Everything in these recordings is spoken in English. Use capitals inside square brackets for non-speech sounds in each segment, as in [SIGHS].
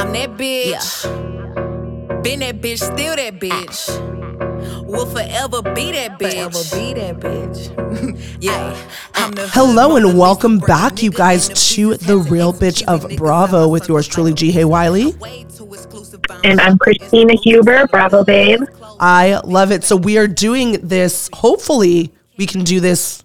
I'm that bitch. Been that bitch, still that bitch. Will forever be that bitch. Forever be that bitch. [LAUGHS] yeah. Hello and welcome back, you guys, to the Real Bitch of Bravo with yours truly, Ji Hae Wiley. And I'm Christina Huber, Bravo Babe. I love it. So we are doing this. Hopefully, we can do this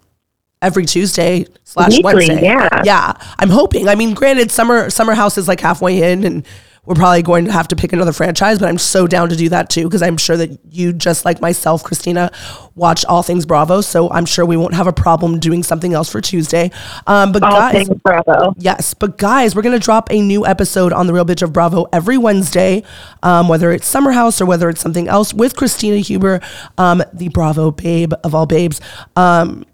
every Tuesday slash Weekly, Wednesday. yeah. yeah. I'm hoping. I mean, granted, summer summer house is like halfway in, and we're probably going to have to pick another franchise. But I'm so down to do that too because I'm sure that you, just like myself, Christina, watch all things Bravo. So I'm sure we won't have a problem doing something else for Tuesday. Um, but All guys, Bravo. Yes, but guys, we're gonna drop a new episode on the Real Bitch of Bravo every Wednesday, um, whether it's Summer House or whether it's something else with Christina Huber, um, the Bravo babe of all babes. Um,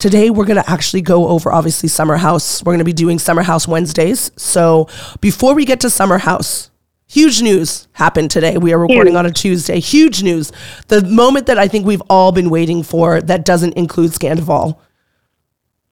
today we're gonna actually go over obviously Summer House. We're gonna be doing Summer House Wednesdays. So before we get to Summer House. Huge news happened today. We are recording on a Tuesday. Huge news. The moment that I think we've all been waiting for that doesn't include Scandoval.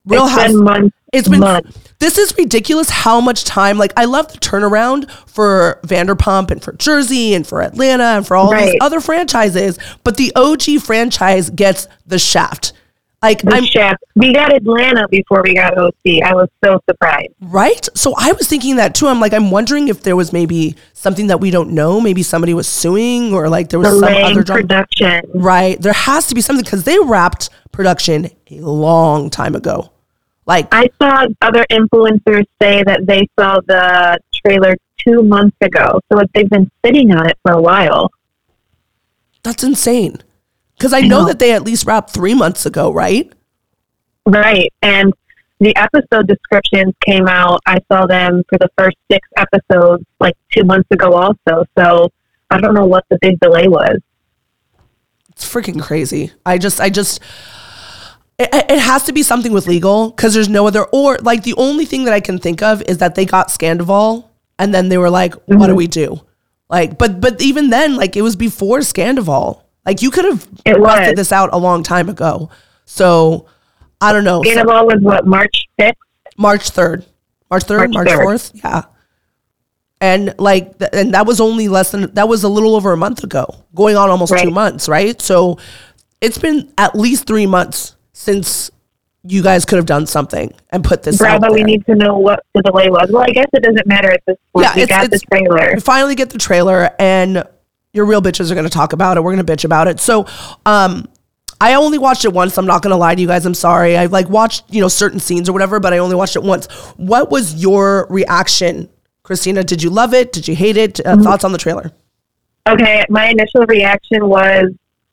Real It's House. been months. It's been months. this is ridiculous how much time like I love the turnaround for Vanderpump and for Jersey and for Atlanta and for all these other franchises, but the OG franchise gets the shaft. Like The I'm chef. We got Atlanta before we got OC. I was so surprised. right. So I was thinking that too. I'm like I'm wondering if there was maybe something that we don't know. Maybe somebody was suing or like there was some other drama. production. Right. There has to be something because they wrapped production a long time ago. Like I saw other influencers say that they saw the trailer two months ago. So like they've been sitting on it for a while. that's insane. Because I know that they at least wrapped three months ago, right? Right. And the episode descriptions came out. I saw them for the first six episodes like two months ago also. So I don't know what the big delay was. It's freaking crazy. I just, I just, it, it has to be something with legal because there's no other, or like the only thing that I can think of is that they got Scandoval and then they were like, what do mm-hmm. we do? Like, but, but even then, like it was before Scandoval. Like you could have busted this out a long time ago. So I don't know. So- Sandoval was what, March 6th? March 3rd. March 3rd, March, March 3rd. 4th. Yeah. And like, th- and that was only less than, that was a little over a month ago, going on almost two months, right? So it's been at least three months since you guys could have done something and put this out Bravo, we need to know what the delay was. Well, I guess it doesn't matter at this point. Yeah, we it's- got the trailer. We finally get the trailer and your real bitches are going to talk about it. We're going to bitch about it. So, um, I only watched it once. I'm not going to lie to you guys. I'm sorry. I like watched, you know, certain scenes or whatever, but I only watched it once. What was your reaction, Christina? Did you love it? Did you hate it? Uh, Thoughts on the trailer? Okay, my initial reaction was,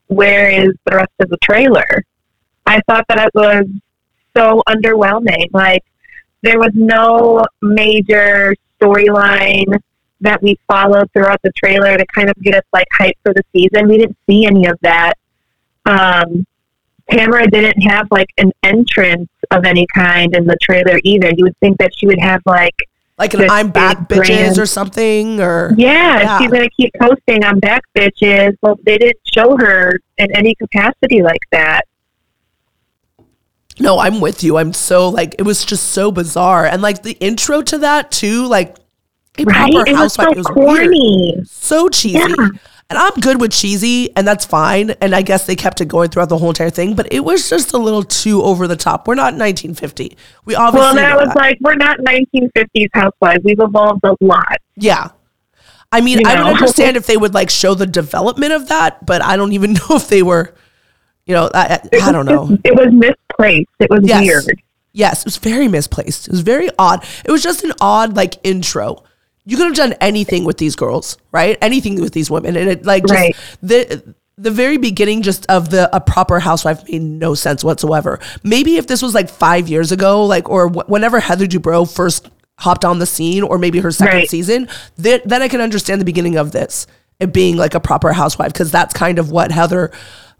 where is the rest of the trailer? I thought that it was so underwhelming. Like, there was no major storyline that we followed throughout the trailer to kind of get us like hyped for the season. We didn't see any of that. Um, Tamara didn't have like an entrance of any kind in the trailer either. You would think that she would have like Like an I'm back bitches brand. or something or Yeah, Yeah. she's gonna keep posting I'm back bitches. Well they didn't show her in any capacity like that. No, I'm with you. I'm so like it was just so bizarre. And like the intro to that too, like a Right? proper It was so housewife. It was weird. corny. so cheesy. Yeah. And I'm good with cheesy, and that's fine. And I guess they kept it going throughout the whole entire thing, but it was just a little too over the top. We're not 1950. We obviously Well that know was that. like we're not nineteen fifties housewives. We've evolved a lot. yeah. I mean, You I would know. understand [LAUGHS] if they would like show the development of that, but I don't even [LAUGHS] know if they were, you know, I, I, I don't know. just- it was misplaced. It was Yes. weird. Yes, it was very misplaced. It was very odd. It was just an odd like intro. You could have done anything with these girls, right? Anything with these women, and it like just Right. the the very beginning just of the a proper housewife made no sense whatsoever. Maybe if this was like five years ago, like or wh- whenever Heather Dubrow first hopped on the scene, or maybe her second Right. season, then then I can understand the beginning of this it being like a proper housewife because that's kind of what Heather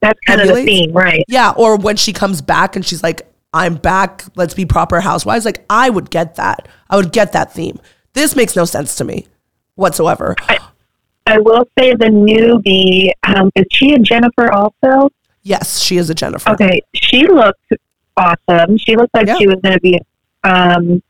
That's kind of the theme, right? yeah, or when she comes back and she's like, I'm back, let's be proper housewives. Like, I would get that. I would get that theme. This makes no sense to me whatsoever. I will say the newbie, um, is she a Jennifer also? Yes, she is a Jennifer. Okay, she looked awesome. She looked like Yeah. she was going to be um,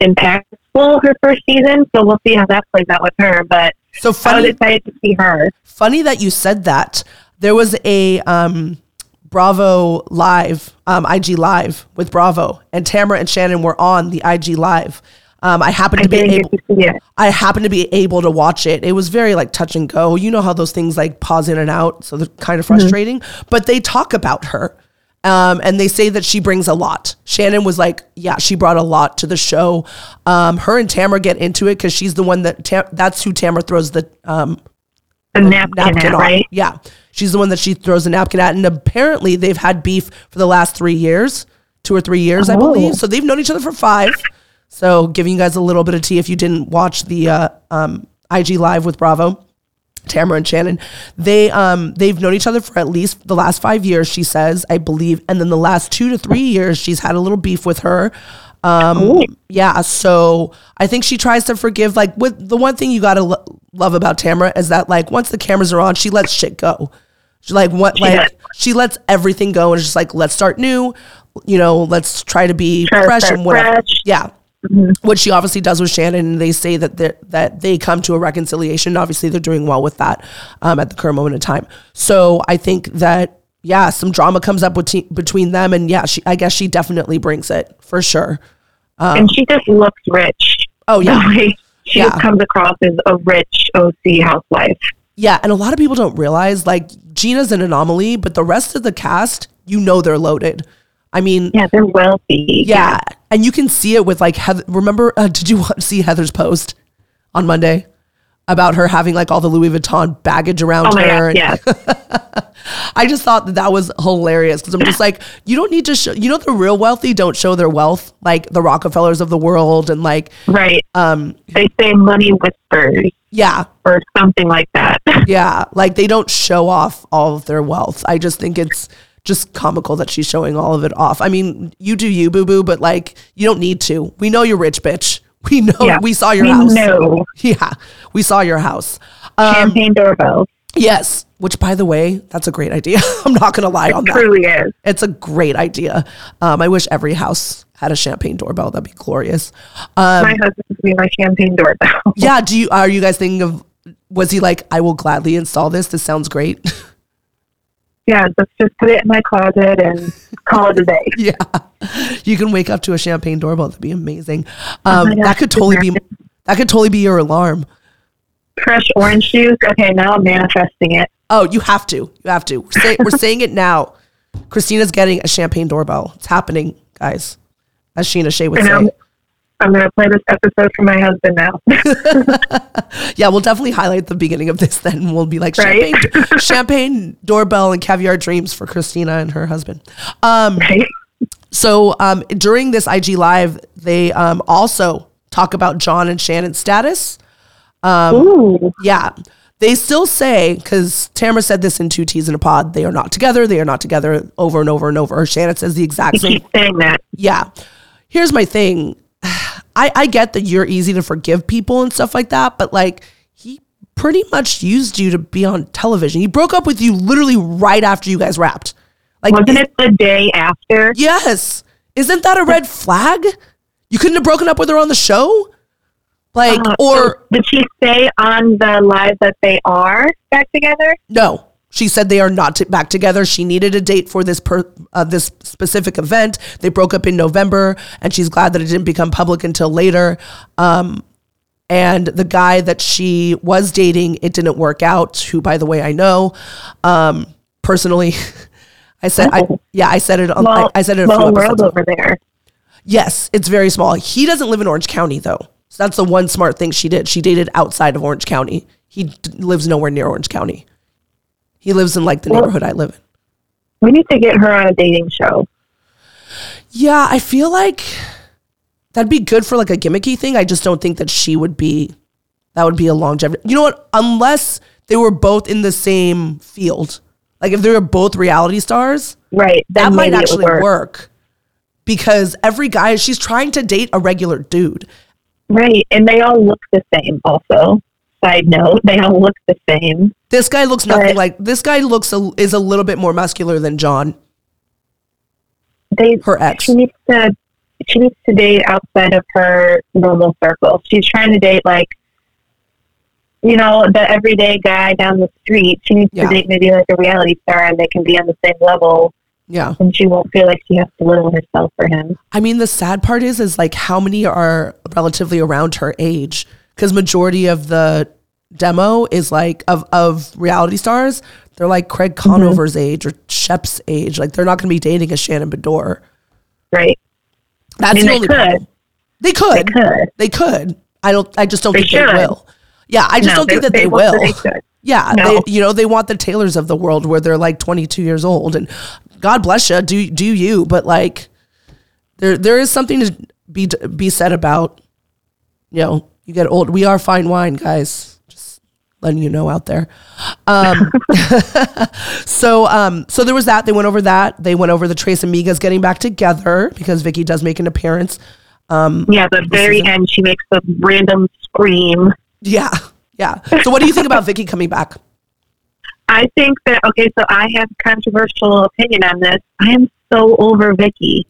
impactful. her first season, so we'll see how that plays out with her. But So I was excited to see her. funny that you said that. There was a um, Bravo live, um, IG live with Bravo, and Tamara and Shannon were on the IG live. Um, I happened I to be able. to. I happened to be able to watch it. It was very like touch and go. You know how those things like pause in and out, so they're kind of frustrating. But they talk about her, um, and they say that she brings a lot. Shannon was like, "Yeah, she brought a lot to the show." Um, her and Tamara get into it because she's the one that Tam- that's who Tamara throws the um, The napkin, at, on. right? Yeah. She's the one that she throws a napkin at. And apparently they've had beef for the last three years, two or three years, I Oh. believe. So they've known each other for five. So giving you guys a little bit of tea if you didn't watch the uh, um, IG live with Bravo. Tamara and Shannon, they um they've known each other for at least the last five years. She says, I believe, and then the last two to three years, she's had a little beef with her. Um, Ooh. yeah, so I think she tries to forgive. Like, with the one thing you gotta lo- love about Tamara is that like once the cameras are on, she lets shit go. She like what like does. she lets everything go and it's just like let's start new. You know, let's try to be fresh and whatever. fresh. Yeah. What she obviously does with Shannon, and they say that they that they come to a reconciliation. Obviously, they're doing well with that um, at the current moment in time. So I think that yeah, some drama comes up between between them, and yeah, she I guess she definitely brings it for sure. and she just looks rich. Oh yeah, [LAUGHS] way she Yeah. just comes across as a rich OC housewife. Yeah, and a lot of people don't realize like Gina's an anomaly, but the rest of the cast, you know, they're loaded. I mean, Yeah, they're wealthy. yeah, and you can see it with like Heather. Remember, uh, did you [LAUGHS] see Heather's post on Monday about her having like all the Louis Vuitton baggage around Oh her? god, yes. [LAUGHS] I just thought that that was hilarious because I'm just like, you don't need to show. You know, the real wealthy don't show their wealth, like the Rockefellers of the world, and like, right. um, They say money whispers yeah, or something like that. [LAUGHS] Yeah, like they don't show off all of their wealth. I just think it's just comical that she's showing all of it off. I mean, you do you, boo boo, but like you don't need to. We know you're rich, bitch. [LAUGHS] We know Yeah. we saw your we house. know. [LAUGHS] Yeah, we saw your house. Um, Champagne doorbells. yes, which by the way, that's a great idea. [LAUGHS] I'm not gonna lie on that. Truly is. It's a great idea. Um, I wish every house had a champagne doorbell. That'd be glorious. Um, My husband would be my champagne doorbell. yeah. Do you are you guys thinking of? Was he like, I will gladly install this. This sounds great. Yeah, let's just put it in my closet and [LAUGHS] call it a day. Yeah. You can wake up to a champagne doorbell. That'd be amazing. Um, my that could totally be that could totally be your alarm. Fresh orange juice. Okay, now I'm manifesting it. Oh, you have to. You have to. We're, say, we're [LAUGHS] saying it now. Christina's getting a champagne doorbell. It's happening, guys. As Sheena Shea would And say. I'm, I'm going to play this episode for my husband now. [LAUGHS] Yeah, we'll definitely highlight the beginning of this then. We'll be like Right. champagne champagne doorbell and caviar dreams for Christina and her husband. Um right? So um, during this IG live, they um, also talk about John and Shannon's status. Um, Ooh. Yeah, they still say because Tamara said this in two T's in a pod. They are not together. They are not together. Over and over and over. Shannon says the exact same. keep saying that. Yeah. Here's my thing. I I get that you're easy to forgive people and stuff like that, but like he pretty much used you to be on television. He broke up with you literally right after you guys wrapped. Like Wasn't it the day after? Yes. Isn't that a red flag? You couldn't have broken up with her on the show? Like, Uh, or did she say on the live that they are back together? no. She said they are not t- back together. She needed a date for this per, uh, this specific event. They broke up in November, and she's glad that it didn't become public until later. Um, and the guy that she was dating, it didn't work out. Who, by the way, I know um, personally. [LAUGHS] I said, I, Oh. yeah, I said it on. Well, I, I said it a small world over there. Yes, it's very small. He doesn't live in Orange County though. So that's the one smart thing she did. She dated outside of Orange County. He d- lives nowhere near Orange County. He lives in like the Well- neighborhood I live in. We need to get her on a dating show. Yeah, I feel like that'd be good for like a gimmicky thing. I just don't think that she would be that would be a longevity. You know what? Unless they were both in the same field. Like if they were both reality stars, Right. that might actually would work. Because every guy she's trying to date a regular dude. Right. And they all look the same also. Side note, they all look the same. This guy looks nothing like this guy looks a, is a little bit more muscular than John, They her ex. she needs to she needs to date outside of her normal circle. She's trying to date like you know, the everyday guy down the street. She needs Yeah. to date maybe like a reality star and they can be on the same level Yeah. and she won't feel like she has to little herself for him. I mean, the sad part is, is like how many are relatively around her age? Because majority of the demo is like of of reality stars. They're like Craig mm-hmm. Conover's age or Shep's age. Like they're not going to be dating a Shannon Beador. Right. That's I mean, the they only could. problem. They could. They could. They could. I don't. I just don't They think should. they will. Yeah, I just No, don't think that they, they will. they. Yeah, No. they, you know, they want the Taylors of the world where they're like 22 years old, and God bless you, do do you? But like, there there is something to be be said about, you know, you get old. We are fine wine, guys. Just letting you know out there. Um, [LAUGHS] so um, so there was that. They went over that. They went over the Tres Amigas getting back together because Vicky does make an appearance. Yeah, the very end she makes a random scream. Yeah, yeah. So what do you think about Vicky coming back? I think that okay, so I have a controversial opinion on this. I am so over Vicky.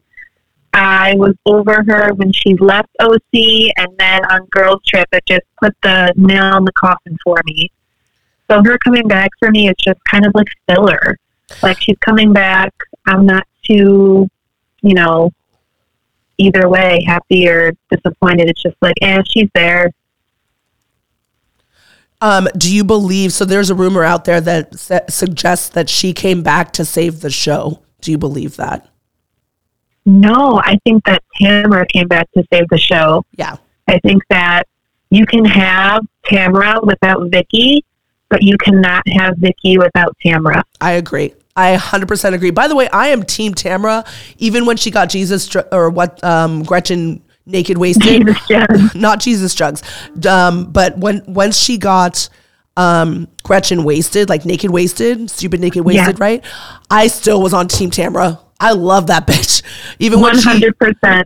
I was over her when she left OC and then on Girls Trip it just put the nail in the coffin for me. So her coming back for me is just kind of like filler. Like she's coming back. I'm not too, you know, either way, happy or disappointed. It's just like, eh, she's there. Um, do you believe? So there's a rumor out there that su- suggests that she came back to save the show. Do you believe that? No, I think that Tamara came back to save the show. Yeah. I think that you can have Tamara without Vicky, but you cannot have Vicky without Tamara. I agree. I 100% agree. By the way, I am Team Tamara, even when she got Jesus or what um, Gretchen naked wasted. [LAUGHS] Jesus. [LAUGHS] Not Jesus drugs. Um, but when once she got um, Gretchen wasted, like naked wasted, stupid naked wasted, Yeah. right? I still was on Team Tamara. I love that bitch. Even when she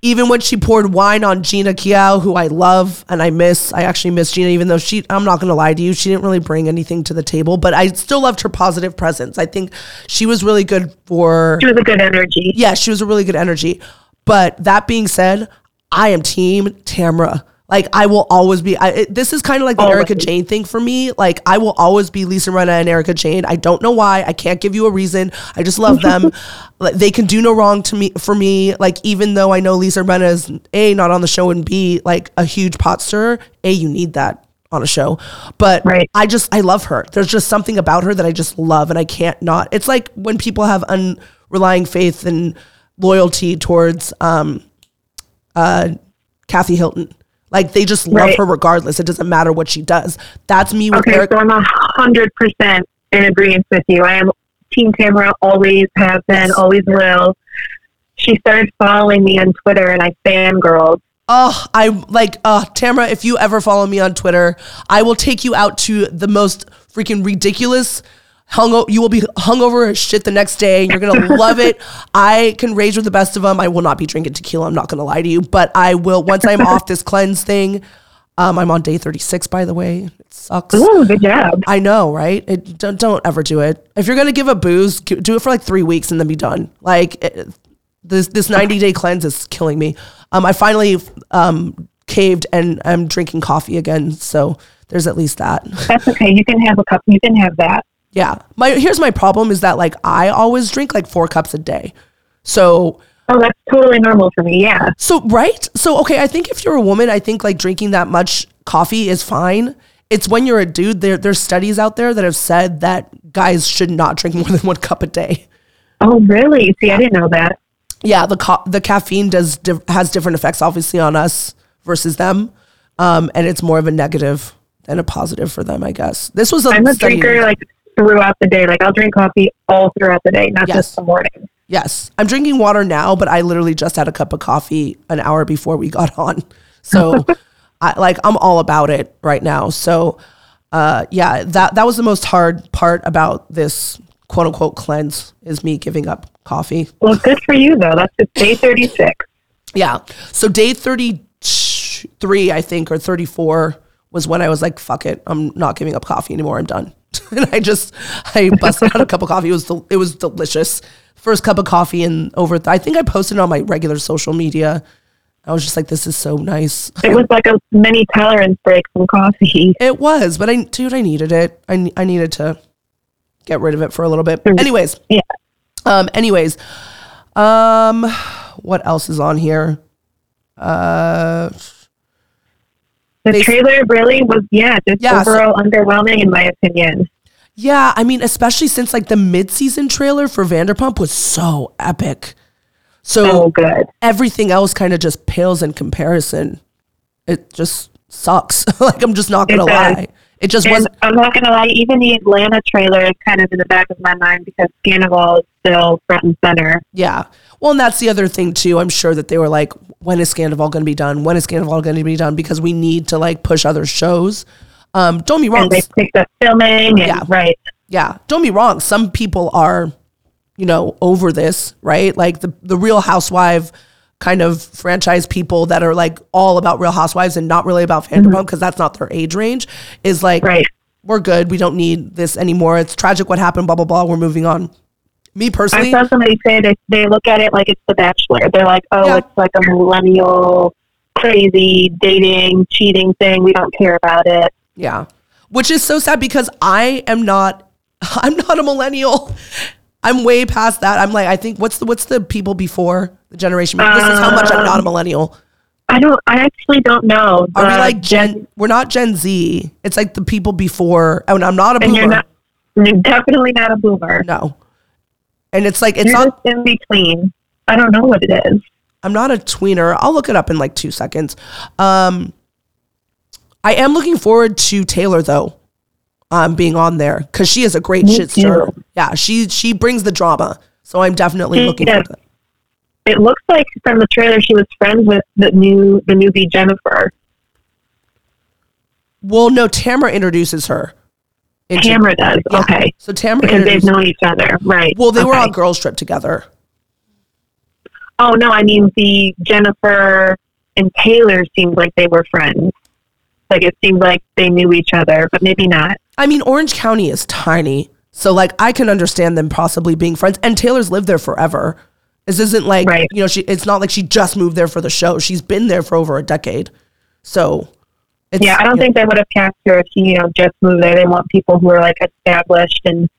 even when she poured wine on Gina Kiao, who I love and I miss, I actually miss Gina, even though she, I'm not going to lie to you, she didn't really bring anything to the table, but I still loved her positive presence. I think she was really good for, She was a good energy. yeah, she was a really good energy. But that being said, I am team Tamra. Like I will always be. I, it, this is kind of like the Always. Erika Jayne thing for me. Like I will always be Lisa Rinna and Erika Jayne. I don't know why. I can't give you a reason. I just love them. [LAUGHS] like, they can do no wrong to me for me. Like even though I know Lisa Rinna is a not on the show and b like a huge pot stirrer. A you need that on a show. But Right. I just I love her. There's just something about her that I just love and I can't not. It's like when people have unrelying faith and loyalty towards um uh Kathy Hilton. Like they just love Right. her regardless. It doesn't matter what she does. That's me with Okay, Eric. so I'm a hundred percent in agreement with you. I am Team Tamara. Always have been. Always will. She started following me on Twitter, and I fangirled. Oh, I like uh Tamara, if you ever follow me on Twitter, I will take you out to the most freaking ridiculous hung you will be hungover as shit the next day. You're gonna [LAUGHS] love it. I can rage with the best of them. I will not be drinking tequila. I'm not gonna lie to you, but I will once I'm off this cleanse thing. Um, I'm on day 36, by the way. It sucks. Ooh, good job. I know, right? It, don't don't ever do it. If you're gonna give a booze, do it for like three weeks and then be done. Like it, this this 90 day cleanse is killing me. Um, I finally um caved and I'm drinking coffee again, so there's at least that. That's okay. You can have a cup. You can have that. Yeah. My here's my problem is that like I always drink like four cups a day, so Oh, that's totally normal for me. Yeah. So right? So okay, I think if you're a woman, I think like drinking that much coffee is fine. It's when you're a dude, there there's studies out there that have said that guys should not drink more than one cup a day. Oh, really? See, I didn't know that. Yeah, the co- the caffeine does diff- has different effects obviously on us versus them. Um, and it's more of a negative than a positive for them, I guess. This was a I'm a drinker like throughout the day. Like I'll drink coffee all throughout the day, not Yes. just the morning. Yes. I'm drinking water now, but I literally just had a cup of coffee an hour before we got [LAUGHS] on. So I like I'm all about it right now. So uh yeah, that that was the most hard part about this quote unquote cleanse is me giving up coffee. Well, good for you though. That's just day 36. Yeah. So day 33, I think, or 34 was when I was like, fuck it. I'm not giving up coffee anymore. I'm done. [LAUGHS] and I just, I busted out a cup of coffee. It was, del- it was delicious. First cup of coffee in over, I think I posted on my regular social media I was just like, this is so nice. It was like a mini tolerance break from coffee. [LAUGHS] It was, but I, dude, I needed it. I, I needed to get rid of it for a little bit. Anyways, Yeah. um, anyways, um, what else is on here? Uh, The They- trailer really was, yeah, just Yeah, so- overall underwhelming in my opinion. yeah, I mean, especially since like the mid-season trailer for Vanderpump was so epic. So So good. everything else kind of just pales in comparison. It just sucks. [LAUGHS] like I'm just not gonna lie. It just wasn't. I'm not gonna lie, even the Atlanta trailer is kind of in the back of my mind because Scandoval is still front and center. Yeah. Well, and that's the other thing too. I'm sure that they were like, when is Scandoval going to be done? When is Scandoval going to be done? Because we need to like push other shows. Um, don't be wrong. And they picked up filming and Yeah. right. yeah, don't be wrong. Some people are, you know, over this, right? Like the the Real Housewife kind of franchise people that are like all about Real Housewives and not really about Vanderpump mm-hmm. because that's not their age range. Is like, Right. we're good. We don't need this anymore. It's tragic what happened. Blah blah blah. We're moving on. Me personally. I saw somebody say they they look at it like it's The Bachelor. They're like, oh, Yeah. it's like a millennial, crazy dating, cheating thing. We don't care about it. Yeah. Which is so sad because I am not [LAUGHS] I'm not a millennial. I'm way past that. I'm like I think what's the what's the people before the generation? This is how much I'm not a millennial. I don't. I actually don't know. Are we like Gen we're not Gen Z. It's like the people before and I'm not a And boomer. you're not. You're definitely not a boomer. no. And it's like it's you're not just in between. I don't know what it is. I'm not a tweener. I'll look it up in like 2 seconds. Um I am looking forward to Taylor though. Um being on there cuz she is a great Me shit. Yeah, she she brings the drama. So I'm definitely She looking forward to that. It looks like from the trailer she was friends with the new the newbie Jennifer. Well, no, Tamara introduces her. into- Tamara does. Yeah. Okay. So Tamara Because they've known each other, right? Well, they were Okay. on Girls Trip together. Oh no, I mean the Jennifer and Taylor seemed like they were friends. Like it seemed like they knew each other, but maybe not. I mean, Orange County is tiny, so like I can understand them possibly being friends. And Taylor's lived there forever. This isn't like Right. you know she. It's not like she just moved there for the show. She's been there for over a decade. So, it's, Yeah, I don't you know, think they would have cast her if she, you know, just moved there. They want people who are like established and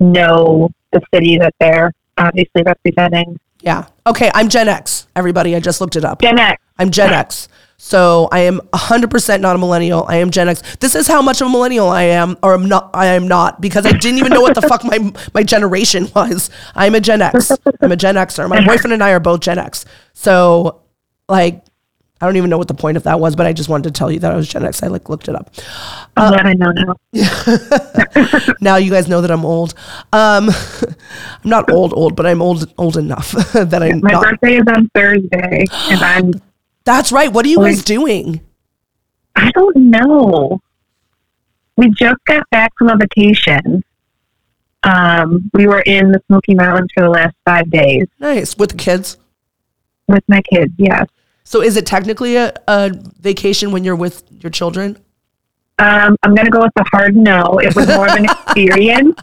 know the city that they're obviously representing. Yeah. Okay, I'm Gen X. Everybody, I just looked it up. Gen X. I'm Gen X. So I am 100% not a millennial. I am Gen X. This is how much of a millennial I am, or I'm not. I am not because I didn't even know what the fuck my my generation [LAUGHS] was. I'm a Gen X. I'm a Gen Xer. My boyfriend and I are both Gen X. So, like, I don't even know what the point of that was, but I just wanted to tell you that I was Gen X. I like looked it up. I'm glad I know now. [LAUGHS] Now you guys know that I'm old. Um, [LAUGHS] I'm not old, old, but I'm old, old enough [LAUGHS] that I'm My not. birthday is on Thursday, and I'm. [GASPS] That's right. What are you guys doing? I don't know. We just got back from a vacation. Um, we were in the Smoky Mountains for the last five days Nice with the kids. with my kids. Yes. So is it technically a, a vacation when you're with your children? Um, I'm gonna go with the hard no. It was more of an [LAUGHS] experience.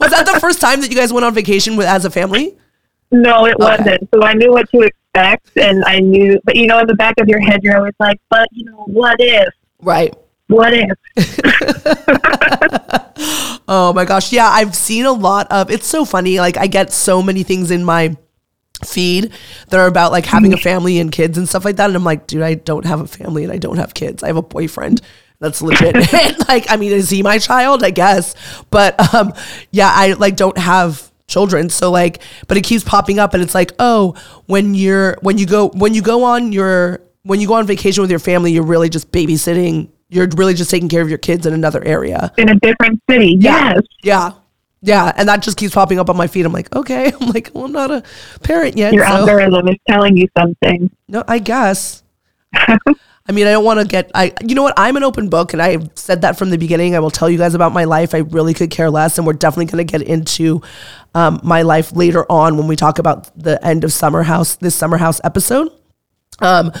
Was that the first time that you guys went on vacation with as a family? No, it Okay. wasn't. So I knew what to expect, and I knew. But you know, in the back of your head, you're always like, "But you know, what if? Right. What if?" [LAUGHS] Oh my gosh. Yeah, I've seen a lot of it's so funny. Like I get so many things in my feed that are about like having a family and kids and stuff like that. And I'm like, dude, I don't have a family and I don't have kids. I have a boyfriend. That's legit. [LAUGHS] [LAUGHS] like, I mean, is he my child? I guess. But um, yeah, I like don't have children. So like, but it keeps popping up and it's like, oh, when you're when you go when you go on your when you go on vacation with your family, you're really just babysitting. You're really just taking care of your kids in another area. In a different city. Yeah. Yes. Yeah. Yeah. And that just keeps popping up on my feed. I'm like, okay. [LAUGHS] I'm like, well, I'm not a parent yet. Your so- algorithm is telling you something. no, I guess. I mean, I don't want to get, I, you know what? I'm an open book and I said that from the beginning. I will tell you guys about my life. I really could care less. And we're definitely going to get into um, my life later on when we talk about the end of Summer House, this Summer House episode. Um,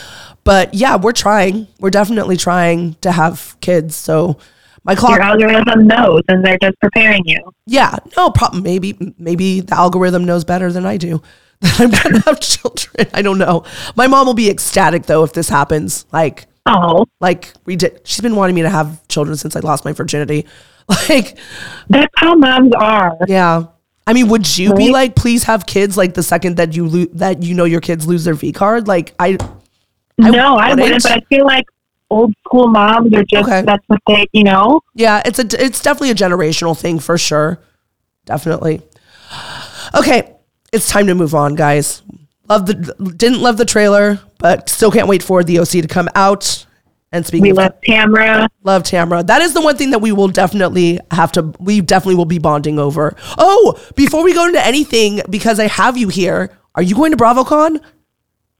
but yeah, we're trying. We're definitely trying to have kids. So my clock, Your algorithm knows, and they're just preparing you. yeah, no problem. Maybe maybe the algorithm knows better than I do. [LAUGHS] that I'm gonna have children. I don't know. My mom will be ecstatic though if this happens. Like, Oh, like we did. She's been wanting me to have children since I lost my virginity. [LAUGHS] Like, that's how moms are. yeah. I mean, would you be like, please have kids like the second that you lo- that you know your kids lose their V card? Like, I no, I wouldn't. wouldn't, but I feel like old school moms are just Okay. that's what they, you know. Yeah, it's a it's definitely a generational thing for sure. Definitely. Okay, it's time to move on, guys. Love the didn't love the trailer, but still can't wait for the OC to come out. And speaking We of love Tamra. love Tamara, that is the one thing that we will definitely have to. We definitely will be bonding over. Oh, before we go into anything, because I have you here, are you going to BravoCon?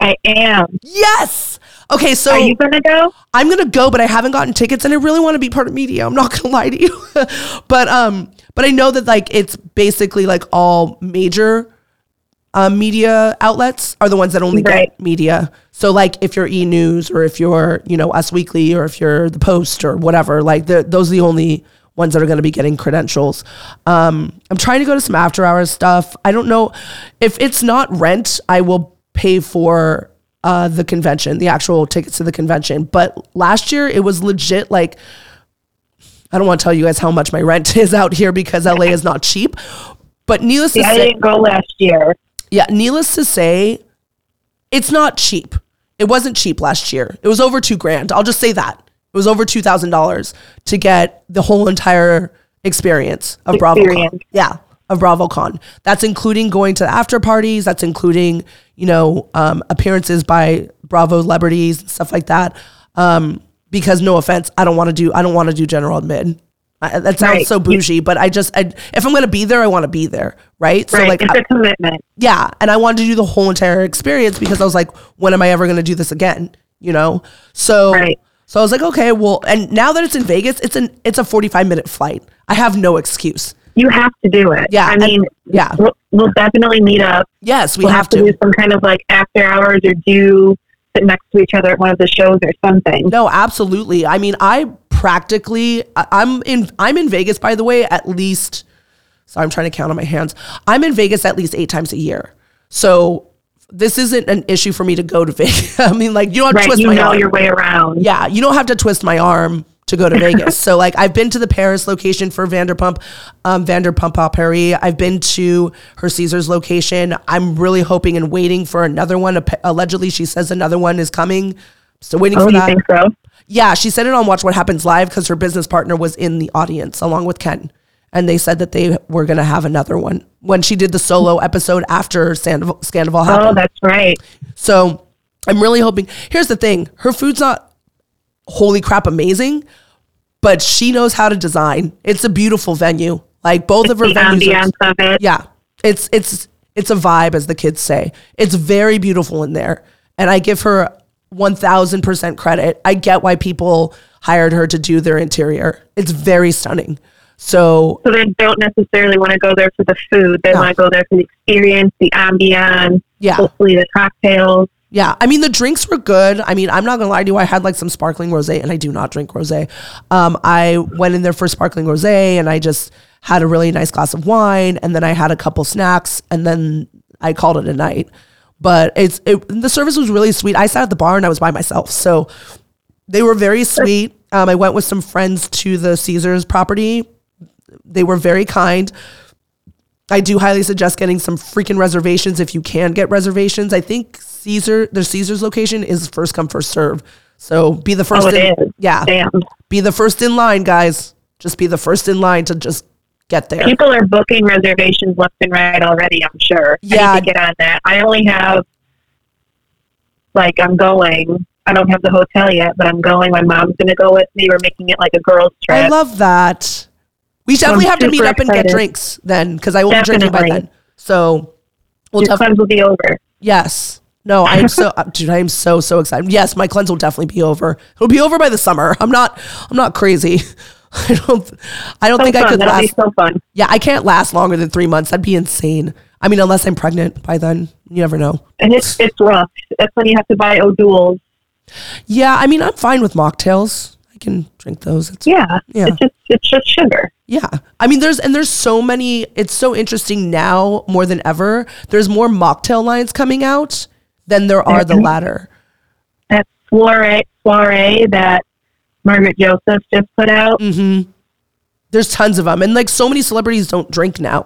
I am. Yes. Okay, so Are you gonna go? I'm gonna go, but I haven't gotten tickets, and I really want to be part of media. I'm not gonna [LAUGHS] lie to you, [LAUGHS] but um, but I know that like it's basically like all major uh, media outlets are the ones that only Right. get media. So like if you're E News or if you're you know Us Weekly or if you're the Post or whatever, like the, those are the only ones that are going to be getting credentials. Um, I'm trying to go to some after hours stuff. I don't know if it's not rent. I will pay for uh, the convention, the actual tickets to the convention. But last year it was legit like I don't want to tell you guys how much my rent [LAUGHS] is out here because LA is not cheap. But needless to Yeah, I didn't go last year. yeah, needless to say, it's not cheap. It wasn't cheap last year. It was over two grand. I'll just say that. It was over two thousand dollars to get the whole entire experience of BravoCon. Experience. Yeah, of BravoCon. That's including going to after parties. That's including you know um, appearances by Bravo celebrities and stuff like that. Um, because no offense, I don't want to do I don't want to do general admin. I, that sounds Right. so bougie, but I just I, if I'm gonna be there, I want to be there, right? So like it's a commitment. yeah and i wanted to do the whole entire experience because i was like when am i ever going to do this again you know so Right. so i was like okay well and now that it's in vegas it's an it's a 45 minute flight i have no excuse You have to do it. Yeah, I mean, yeah. we'll, we'll definitely meet up. yes we We'll have, to. to do some kind of like after hours or do sit next to each other at one of the shows or something. no absolutely i mean i practically i'm in i'm in vegas by the way at least so i'm trying to count on my hands i'm in vegas at least eight times a year so this isn't an issue for me to go to [LAUGHS] vegas i mean like you don't have to twist You my know arm. your way around. yeah, you don't have to twist my arm to go to [LAUGHS] Vegas. so like I've been to the Paris location for Vanderpump, um, Vanderpump à Paris. I've been to her Caesars location. I'm really hoping and waiting for another one. Allegedly, she says another one is coming. Still waiting. Oh, for you that. think so? Yeah, she said it on Watch What Happens Live because her business partner was in the audience along with Ken. And they said that they were going to have another one when she did the solo episode after Sandoval, Scandoval happened. Oh, that's right. So I'm really hoping. Here's the thing her food's not holy crap amazing, but she knows how to design. It's a beautiful venue. Like both of her venues. are- of it. yeah. It's it's it's a vibe as the kids say. It's very beautiful in there. And I give her 1000% credit. I get why people hired her to do their interior. It's very stunning. So So they don't necessarily want to go there for the food. They No. want to go there for the experience, the ambiance, Yeah. hopefully the cocktails. Yeah, I mean the drinks were good. I mean, I'm not gonna lie to you. I had like some sparkling rosé, and I do not drink rosé. Um, I went in there for sparkling rosé, and I just had a really nice glass of wine, and then I had a couple snacks, and then I called it a night. But it's it, the service was really sweet. I sat at the bar and I was by myself, so they were very sweet. Um, I went with some friends to the Caesars property. They were very kind. I do highly suggest getting some freaking reservations if you can get reservations. I think Caesar, their Caesar's location is first come first serve. So be the first. Oh, it in, is. Yeah, Damn. be the first in line, guys. Just be the first in line to just get there. People are booking reservations left and right already, I'm sure. I Yeah. need to get on that. I only have, like, I'm going. I don't have the hotel yet, but I'm going. My mom's going to go with me. We're making it like a girls' trip. I love that. We definitely have to meet up and get drinks then, because I will be drinking by then. So we'll Your definitely. will be over. Yes. No, I'm so [LAUGHS] dude. I am so so excited. Yes, my cleanse will definitely be over. It'll be over by the summer. I'm not. I'm not crazy. [LAUGHS] I don't. I don't So think I fun. could That'll last. be so fun. Yeah, I can't last longer than three months. That'd be insane. I mean, unless I'm pregnant by then. You never know. And it's, it's rough. That's when you have to buy O'Doul's. Yeah, I mean, I'm fine with mocktails. Can drink those. It's, Yeah. Yeah. It's just it's just sugar. yeah. I mean, there's and there's so many. It's so interesting now more than ever. There's more mocktail lines coming out than there are the latter. That soiree soiree that Margaret Joseph just put out. Mm-hmm. There's tons of them, and like so many celebrities don't drink now,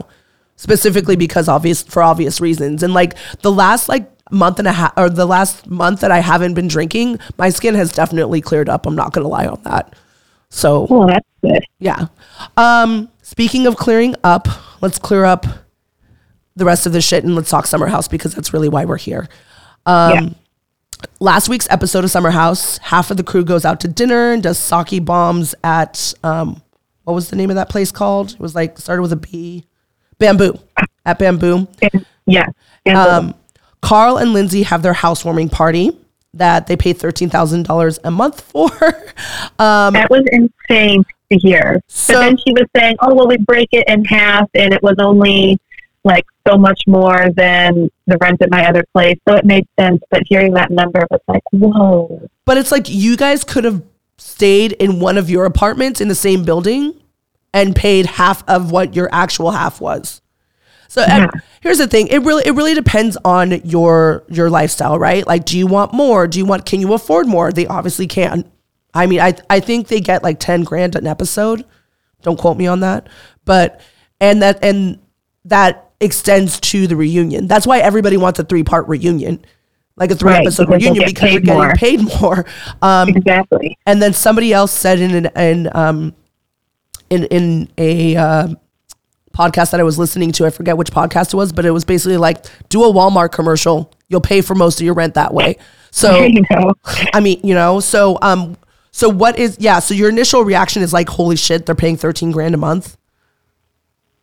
specifically because obvious for obvious reasons. And like the last like month and a half, or the last month that I haven't been drinking, my skin has definitely cleared up. I'm not gonna lie on that. So Oh, that's good. yeah. Um, speaking of clearing up, let's clear up the rest of the shit and let's talk Summer House because that's really why we're here. Um, yeah. last week's episode of Summer House, half of the crew goes out to dinner and does sake bombs at um, what was the name of that place called? It was like started with a B, Bamboo at Bamboo. Yeah. And Um, Carl and Lindsay have their housewarming party that they pay thirteen thousand dollars a month for. [LAUGHS] um, that was insane to hear. So- but then she was saying, "Oh, well, we break it in half, and it was only like so much more than the rent at my other place." So it made sense. But hearing that number was like, "Whoa!" But it's like you guys could have stayed in one of your apartments in the same building and paid half of what your actual half was. So Yeah. here's the thing: it really it really depends on your your lifestyle, right? Like, do you want more? Do you want? Can you afford more? They obviously can. I mean, I I think they get like ten grand an episode. Don't quote me on that, but and that and that extends to the reunion. That's why everybody wants a three part reunion, like a three Right, episode because reunion because you're getting more. paid more. Um, Exactly. and then somebody else said in an in um in in a uh, podcast that I was listening to, I forget which podcast it was, but it was basically like do a Walmart commercial. You'll pay for most of your rent that way. So [LAUGHS] you know, I mean, you know, so um so what is yeah, so your initial reaction is like holy shit, they're paying 13 grand a month?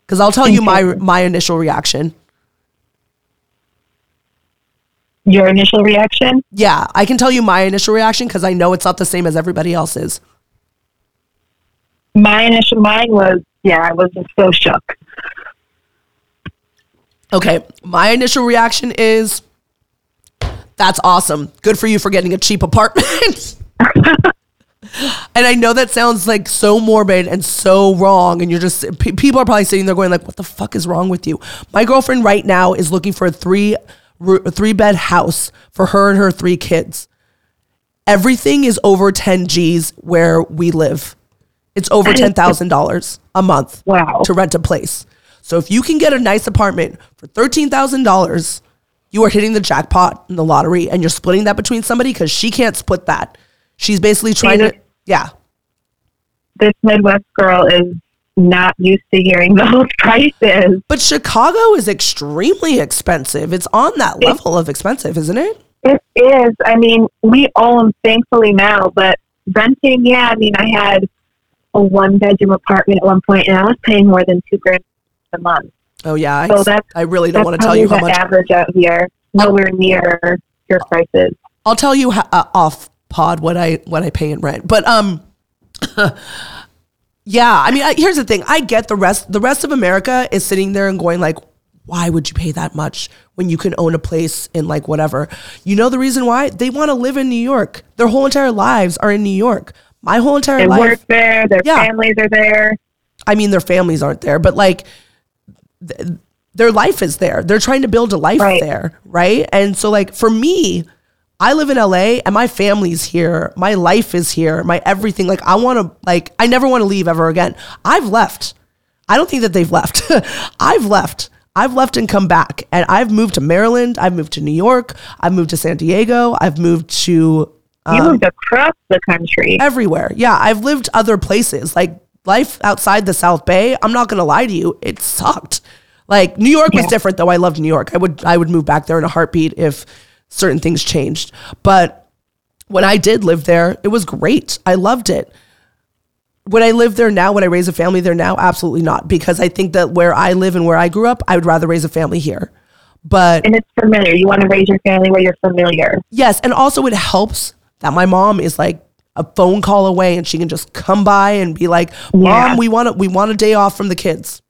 Cuz I'll tell you my my initial reaction. your initial reaction. Yeah, I can tell you my initial reaction cuz I know it's not the same as everybody else's. My initial mind was, yeah, I was just so shook. Okay, my initial reaction is that's awesome. Good for you for getting a cheap apartment. [LAUGHS] and I know that sounds like so morbid and so wrong and you're just pe- people are probably sitting there going like what the fuck is wrong with you? My girlfriend right now is looking for a 3 a 3 bed house for her and her 3 kids. Everything is over 10 Gs where we live. It's over [LAUGHS] $10,000 a month Wow. to rent a place. So if you can get a nice apartment for thirteen thousand dollars, you are hitting the jackpot in the lottery, and you're splitting that between somebody because she can't split that. She's basically trying to, yeah, This Midwest girl is not used to hearing [LAUGHS] those prices. But Chicago is extremely expensive. It's on that level of expensive, isn't it? It is. I mean, we own thankfully now, but renting, yeah. I mean, I had a one bedroom apartment at one point, and I was paying more than two grand a month. Oh yeah, I, So that's- I really don't want to tell you how much. average out here. Nowhere near your prices. I'll tell you ho- uh, off pod what I what I pay in rent. But um, [LAUGHS] yeah, I mean, I, here's the thing. I get the rest. The rest of America is sitting there and going like, why would you pay that much when you can own a place in like whatever? You know the reason why? They want to live in New York. Their whole entire lives are in New York. My whole entire They life. work there. Their Yeah. families are there. I mean, their families aren't there, but like th- their life is there. They're trying to build a life Right. there, right? And so, like for me, I live in LA and my family's here. My life is here. My everything. Like I want to, like I never want to leave ever again. I've left. I don't think that they've left. [LAUGHS] I've left. I've left and come back, and I've moved to Maryland. I've moved to New York. I've moved to San Diego. I've moved to You Um, moved across the country. everywhere. Yeah, I've lived other places. Like life outside the South Bay, I'm not gonna lie to you, it sucked. Like New York was Yeah. different though. I loved New York. I would I would move back there in a heartbeat if certain things changed. But when I did live there, it was great. I loved it. Would I live there now? Would I raise a family there now? Absolutely not. Because I think that where I live and where I grew up, I would rather raise a family here. But and it's familiar. You want to raise your family where you're familiar. Yes, and also it helps that my mom is like a phone call away and she can just come by and be like, "Mom, Yeah. we want to, we want a day off from the kids."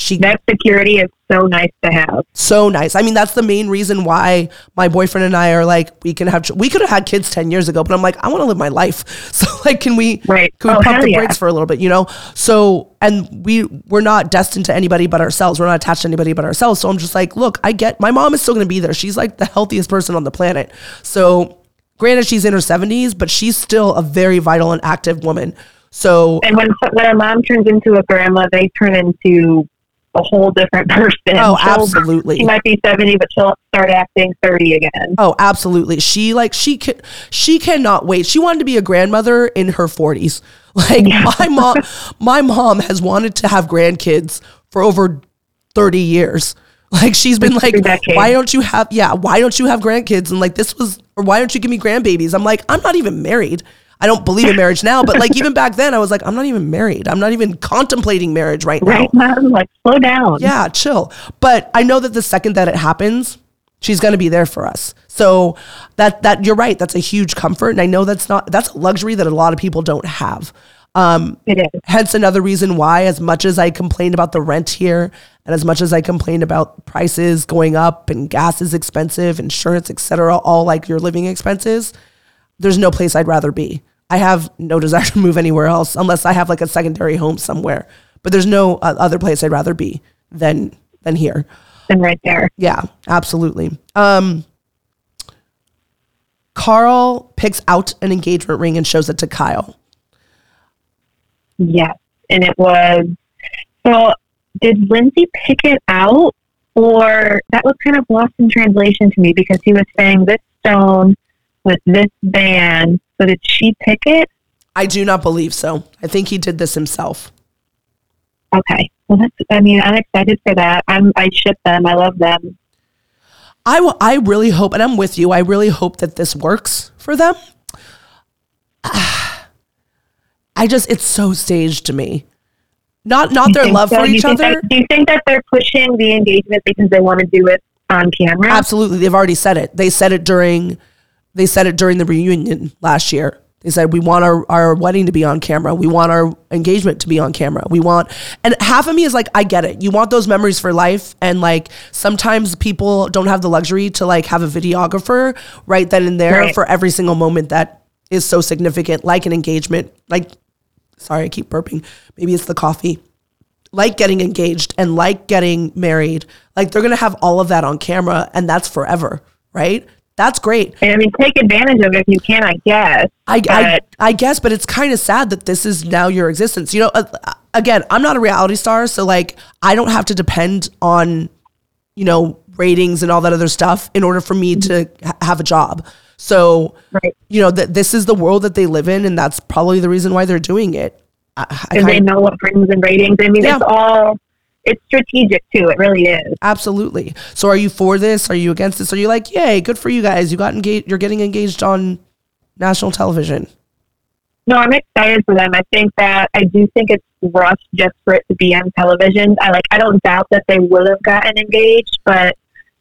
She That security is so nice to have. so nice. I mean, that's the main reason why my boyfriend and I are like, we can have, we could have had kids 10 years ago, but I'm like, I want to live my life. [LAUGHS] So like, can we, Right. can we Oh, pump the yeah. brakes for a little bit, you know? So, and we, we're not destined to anybody but ourselves. We're not attached to anybody but ourselves. So I'm just like, look, I get, my mom is still going to be there. She's like the healthiest person on the planet. So granted, she's in her 70s, but she's still a very vital and active woman. So And when when a mom turns into a grandma, they turn into a whole different [LAUGHS] person. Oh, She'll- absolutely. She might be seventy, but she'll start acting thirty again. Oh, absolutely. She like she can she cannot wait. She wanted to be a grandmother in her 40s. [LAUGHS] Like my mom my mom has wanted to have grandkids for over 30 years. [LAUGHS] Like she's been like, decades. why don't you have yeah, why don't you have grandkids? And like this was or why don't you give me grandbabies? I'm like, I'm not even married. I don't believe in marriage now, but like even back then I was like, I'm not even married. I'm not even contemplating marriage right now. Right, mom? Like, slow down. Yeah, chill. But I know that the second that it happens, she's going to be there for us. So that that you're right. That's a huge comfort, and I know that's not that's a luxury that a lot of people don't have. Um, It is. hence another reason why, as much as I complain about the rent here, and as much as I complain about prices going up and gas is expensive, insurance, etc., all like your living expenses, there's no place I'd rather be. I have no desire to move anywhere else unless I have like a secondary home somewhere. But there's no uh, other place I'd rather be than than here. And right there. Yeah, absolutely. Um, Carl picks out an engagement ring and shows it to Kyle. Yes. And it was so did Lindsay pick it out or that was kind of lost in translation to me because he was saying this stone with this band. So did she pick it? I do not believe so. I think he did this himself. Okay. Well that's I mean, I'm excited for that. I'm I ship them. I love them. I, w- I really hope, and I'm with you, I really hope that this works for them. [SIGHS] I just, it's so staged to me. Not not You their love so? for each other. that- do you think that they're pushing the engagement because they want to do it on camera? Absolutely. They've already said it. They said it during they said it during the reunion last year. They said we want our, our wedding to be on camera. We want our engagement to be on camera. We want and half of me is like, I get it. You want those memories for life. And like sometimes people don't have the luxury to like have a videographer right then and there Right. for every single moment that is so significant, like an engagement. Like sorry, I keep burping. Maybe it's the coffee like getting engaged and like getting married, like they're gonna have all of that on camera and that's forever, right? That's great. I mean, take advantage of it if you can, I guess. I, I, I guess, but it's kind of sad that this is now your existence. You know, uh, again, I'm not a reality star, so like I don't have to depend on, you know, ratings and all that other stuff in order for me to ha- have a job. So, Right. you know, that this is the world that they live in, and that's probably the reason why they're doing it. Because they know what brings in ratings. I mean, Yeah. it's all, it's strategic too. It really is. Absolutely. So are you for this? Are you against this? Are you like, yay, good for you guys. You got engaged you're getting engaged on national television. No, I'm excited for them. I think that, I do think it's rushed just for it to be on television. I like, I don't doubt that they would have gotten engaged, but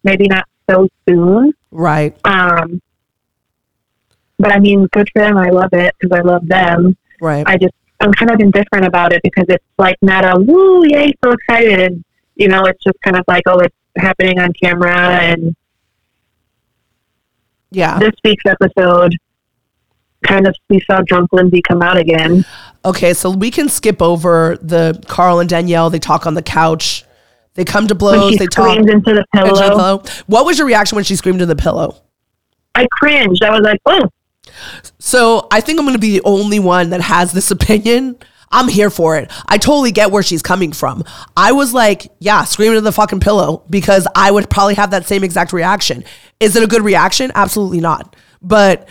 maybe not so soon. Right. Um, but I mean, good for them. I love it because I love them. Right. I just I'm kind of indifferent about it because it's like not a woo yay so excited. You know, it's just kind of like oh it's happening on camera and yeah. this week's episode kind of we saw drunk Lindsay come out again. Okay, so we can skip over the Carl and Danielle. They talk on the couch. They come to blows. They talk. into the into the pillow, pillow. What was your reaction when she screamed in the pillow? I cringed. I was like, oh, So I think I'm going to be the only one that has this opinion. I'm here for it. I totally get where she's coming from. I was like, yeah, scream into the fucking pillow because I would probably have that same exact reaction. Is it a good reaction? Absolutely not. But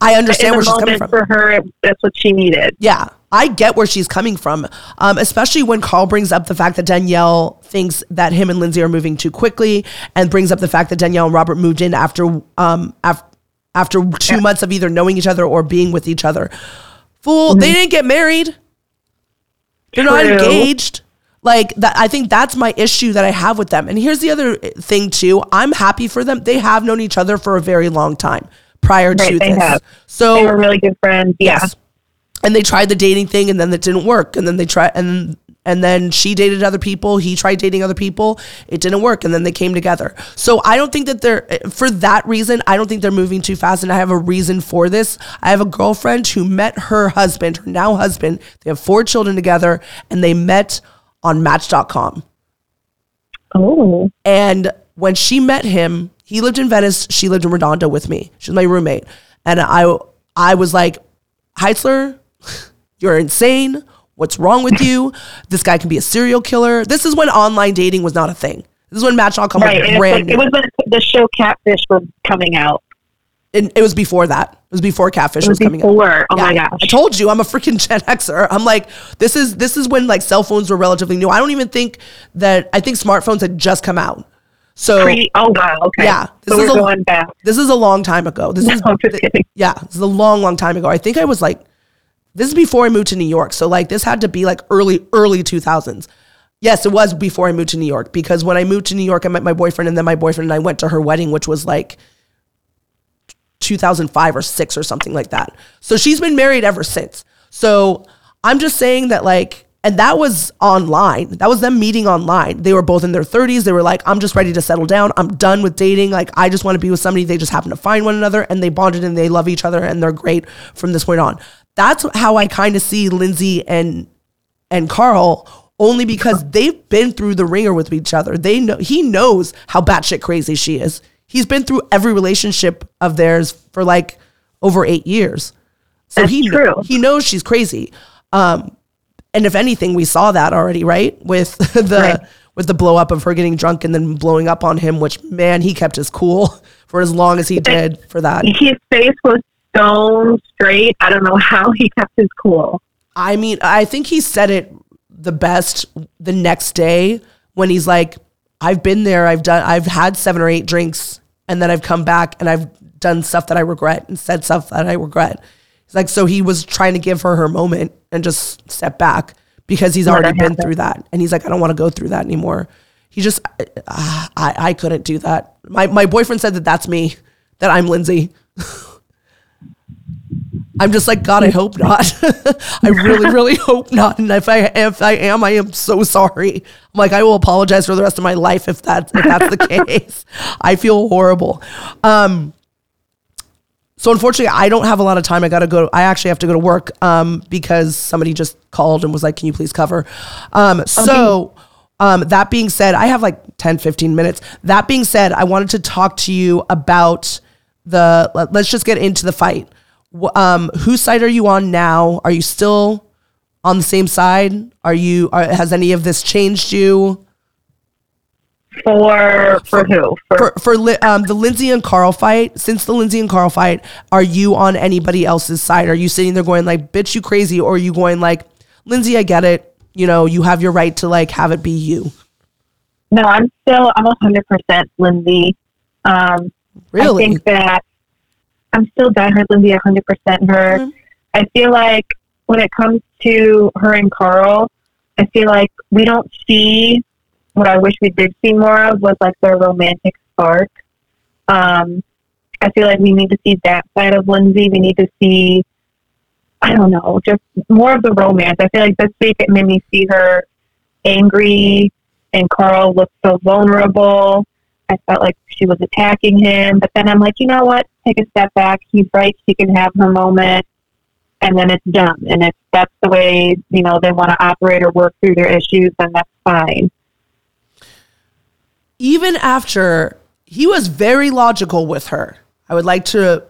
I understand where she's coming from. for her, that's what she needed. Yeah, I get where she's coming from, um, especially when Carl brings up the fact that Danielle thinks that him and Lindsay are moving too quickly, and brings up the fact that Danielle and Robert moved in after um, af- after two months of either knowing each other or being with each other. Fool, they didn't get married. They're not engaged. Like that, I think that's my issue that I have with them. And here's the other thing too. I'm happy for them. They have known each other for a very long time prior to Right, they this. have. So They were really good friends. Yeah. Yes. And they tried the dating thing and then it didn't work. And then they tried and And then she dated other people. He tried dating other people. It didn't work. And then they came together. So I don't think that they're, for that reason, I don't think they're moving too fast. And I have a reason for this. I have a girlfriend who met her husband, her now husband. They have four children together and they met on Match.com. Oh. And when she met him, he lived in Venice. She lived in Redondo with me. She was my roommate. And I, I was like, Heitzler, you're insane. What's wrong with you? This guy can be a serial killer. This is when online dating was not a thing. This is when Match.com Right. was and brand It new. was when the show Catfish was coming out. And it was before that. It was before Catfish It was, was coming out. before. Oh my Yeah. gosh. I told you I'm a freaking [LAUGHS] Gen Xer. I'm like, this is this is when like cell phones were relatively new. I don't even think that I think smartphones had just come out. So Pre- oh wow. Okay. Yeah, this So is a- going back. this is a long time ago. This [LAUGHS] is No, kidding. yeah, this is a long, long time ago. I think I was like, this is before I moved to New York. So like this had to be like early, early 2000s. Yes, it was before I moved to New York because when I moved to New York, I met my boyfriend and then my boyfriend and I went to her wedding, which was like 2005 or six or something like that. So she's been married ever since. So I'm just saying that like, and that was online. That was them meeting online. They were both in their 30s. They were like, I'm just ready to settle down. I'm done with dating. Like, I just want to be with somebody. They just happen to find one another and they bonded and they love each other and they're great from this point on. That's how I kind of see Lindsay and and Carl only because they've been through the ringer with each other. They know he knows how batshit crazy she is. He's been through every relationship of theirs for like over eight years. So That's he true. he knows she's crazy. Um, and if anything, we saw that already, right? With [LAUGHS] the Right. with the blow up of her getting drunk and then blowing up on him, which man, he kept his cool [LAUGHS] for as long as he did for that. His face was stone straight. I don't know how he kept his cool. I mean, I think he said it the best the next day when he's like, I've been there, I've done I've had seven or eight drinks, and then I've come back and I've done stuff that I regret and said stuff that I regret. He's like, so he was trying to give her her moment and just step back because he's already been happened. through that. And he's like, I don't want to go through that anymore. He just, uh, I, I couldn't do that. My, my boyfriend said that that's me, that I'm Lindsay. [LAUGHS] I'm just like, God, I hope not. [LAUGHS] I really, [LAUGHS] really hope not. And if I if I am, I am so sorry. I'm like, I will apologize for the rest of my life if that's if that's the [LAUGHS] case. I feel horrible. Um so unfortunately, I don't have a lot of time. I gotta go. I actually have to go to work um, because somebody just called and was like, "Can you please cover?" Um, so um, that being said, I have like 10, 15 minutes. That being said, I wanted to talk to you about the. let- Let's just get into the fight. Um, whose side are you on now? Are you still on the same side? Are you? Are, has any of this changed you? For for who? For, for for Li- um, the Lindsay and Carl fight, since the Lindsay and Carl fight, are you on anybody else's side? Are you sitting there going like, "Bitch, you crazy," or are you going like, "Lindsay, I get it. You know, you have your right to like have it be you." no, I'm still I'm hundred percent Lindsay. Um, Really? I think that I'm still diehard Lindsay, hundred percent her. Mhm. I feel like when it comes to her and Carl, I feel like we don't see what I wish we did see more of was like their romantic spark. Um, I feel like we need to see that side of Lindsay. We need to see, I don't know, just more of the romance. I feel like this week it made me see her angry, and Carl looked so vulnerable. I felt like she was attacking him, but then I'm like, you know what? Take a step back. He's right. She can have her moment, and then it's done. And if that's the way you know they want to operate or work through their issues, then that's fine. Even after he was very logical with her, I would like to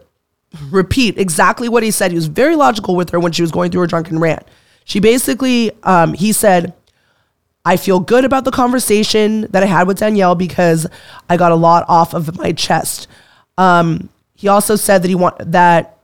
repeat exactly what he said. He was very logical with her when she was going through her drunken rant. She basically, um, he said, I feel good about the conversation that I had with Danielle because I got a lot off of my chest. Um, he also said that he want that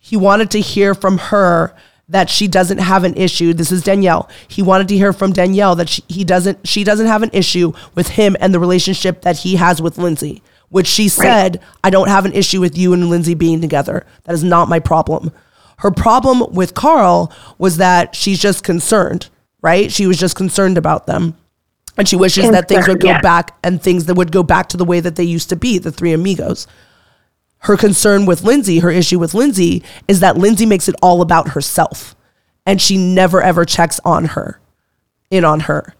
he wanted to hear from her that she doesn't have an issue. This is Danielle. He wanted to hear from Danielle that she, he doesn't she doesn't have an issue with him and the relationship that he has with Lindsay, which she said, I don't have an issue with you and Lindsay being together. That is not my problem. Her problem with Carl was that she's just concerned, right? She was just concerned about them. And she wishes that things would go yeah. back and things that would go back to the way that they used to be, the three amigos her concern with Lindsay, her issue with Lindsay is that Lindsay makes it all about herself and she never ever checks on her. in on her.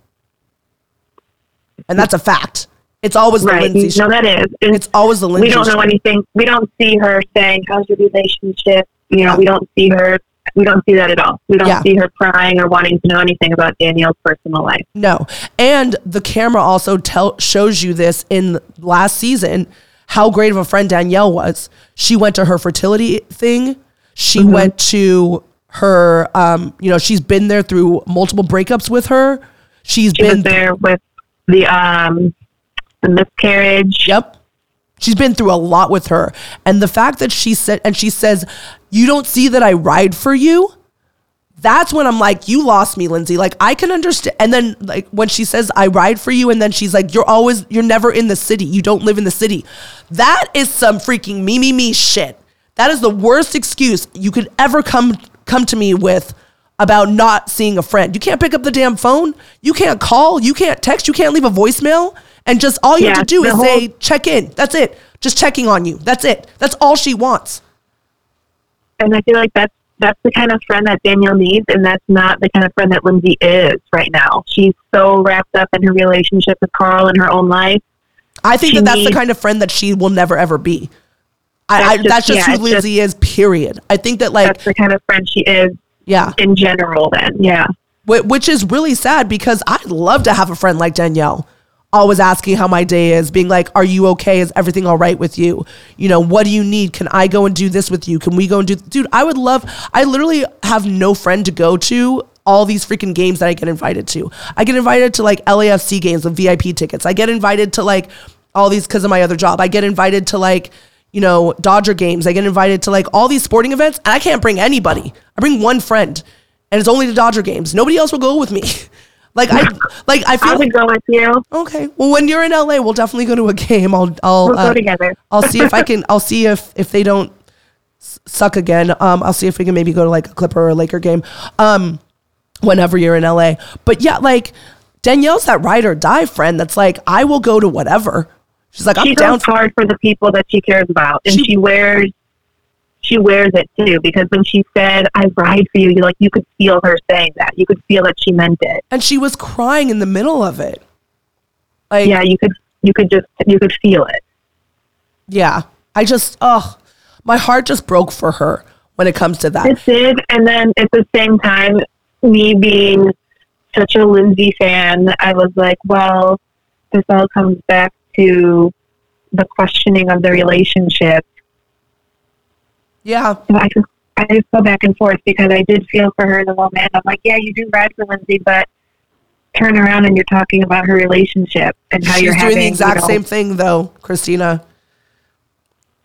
And that's a fact. It's always the right. Lindsay show. No, that is. And It's always the Lindsay we don't know show. anything. We don't see her saying, "How's your relationship?" You know, we don't see her. We don't see that at all. We don't Yeah. see her prying or wanting to know anything about Danielle's personal life. No. And the camera also tell shows you this in last season how great of a friend Danielle was. She went to her fertility thing. She Mm-hmm. went to her um, you know, she's been there through multiple breakups with her. She's She been there with the um, the miscarriage. Yep. She's been through a lot with her. And the fact that she said, and she says, You don't see that I ride for you. That's when I'm like, You lost me, Lindsay. Like, I can understand. And then, like, when she says, I ride for you, and then she's like, You're always, you're never in the city. You don't live in the city. That is some freaking me, me, me shit. That is the worst excuse you could ever come come to me with about not seeing a friend. You can't pick up the damn phone. You can't call. You can't text. You can't leave a voicemail. And just all you have to do is whole- say, check in. That's it. Just checking on you. That's it. That's all she wants. and I feel like that's that's the kind of friend that Danielle needs, and that's not the kind of friend that Lindsay is right now. She's so wrapped up in her relationship with Carl and her own life. I think She that that's the kind of friend that she will never ever be. I, That's I, just- that's just yeah, who Lindsay is, period. I think that, like, That's the kind of friend she is yeah, in general. Then, yeah, which is really sad because I'd love to have a friend like Danielle. Always asking how my day is, being like, Are you okay? Is everything all right with you? You know, what do you need? Can I go and do this with you? Can we go and do, dude? I would love, I literally have no friend to go to all these freaking games that I get invited to. I get invited to like LAFC games with VIP tickets. I get invited to like all these because of my other job. I get invited to like, you know, Dodger games. I get invited to like all these sporting events and I can't bring anybody. I bring one friend and it's only the Dodger games. Nobody else will go with me. [LAUGHS] like I like I I feel like, go with you. okay. Well, when you're in LA, we'll definitely go to a game. I'll I'll We'll uh, go together. I'll see if I [LAUGHS] can. I'll see if if they don't suck again. Um, I'll see if we can maybe go to like a Clipper or a Laker game. Um, whenever you're in LA. But yeah, like Danielle's that ride or die friend. That's like I will go to whatever. She's like I'm she down goes hard for the people that she cares about, and She- she, wears she wears it too. Because when she said "I ride for you," you like you could feel her saying that. You could feel that she meant it. And she was crying in the middle of it. Like Yeah, you could you could just you could feel it. yeah. I just oh, my heart just broke for her when it comes to that. It did, and then at the same time, me being such a Lindsay fan, I was like, well, this all comes back to the questioning of the relationship. Yeah. So I just I just go back and forth because I did feel for her in the moment. I'm like, yeah, you do ride for Lindsay, but turn around and you're talking about her relationship and how She's you're doing having the exact you know, same thing though, Christina.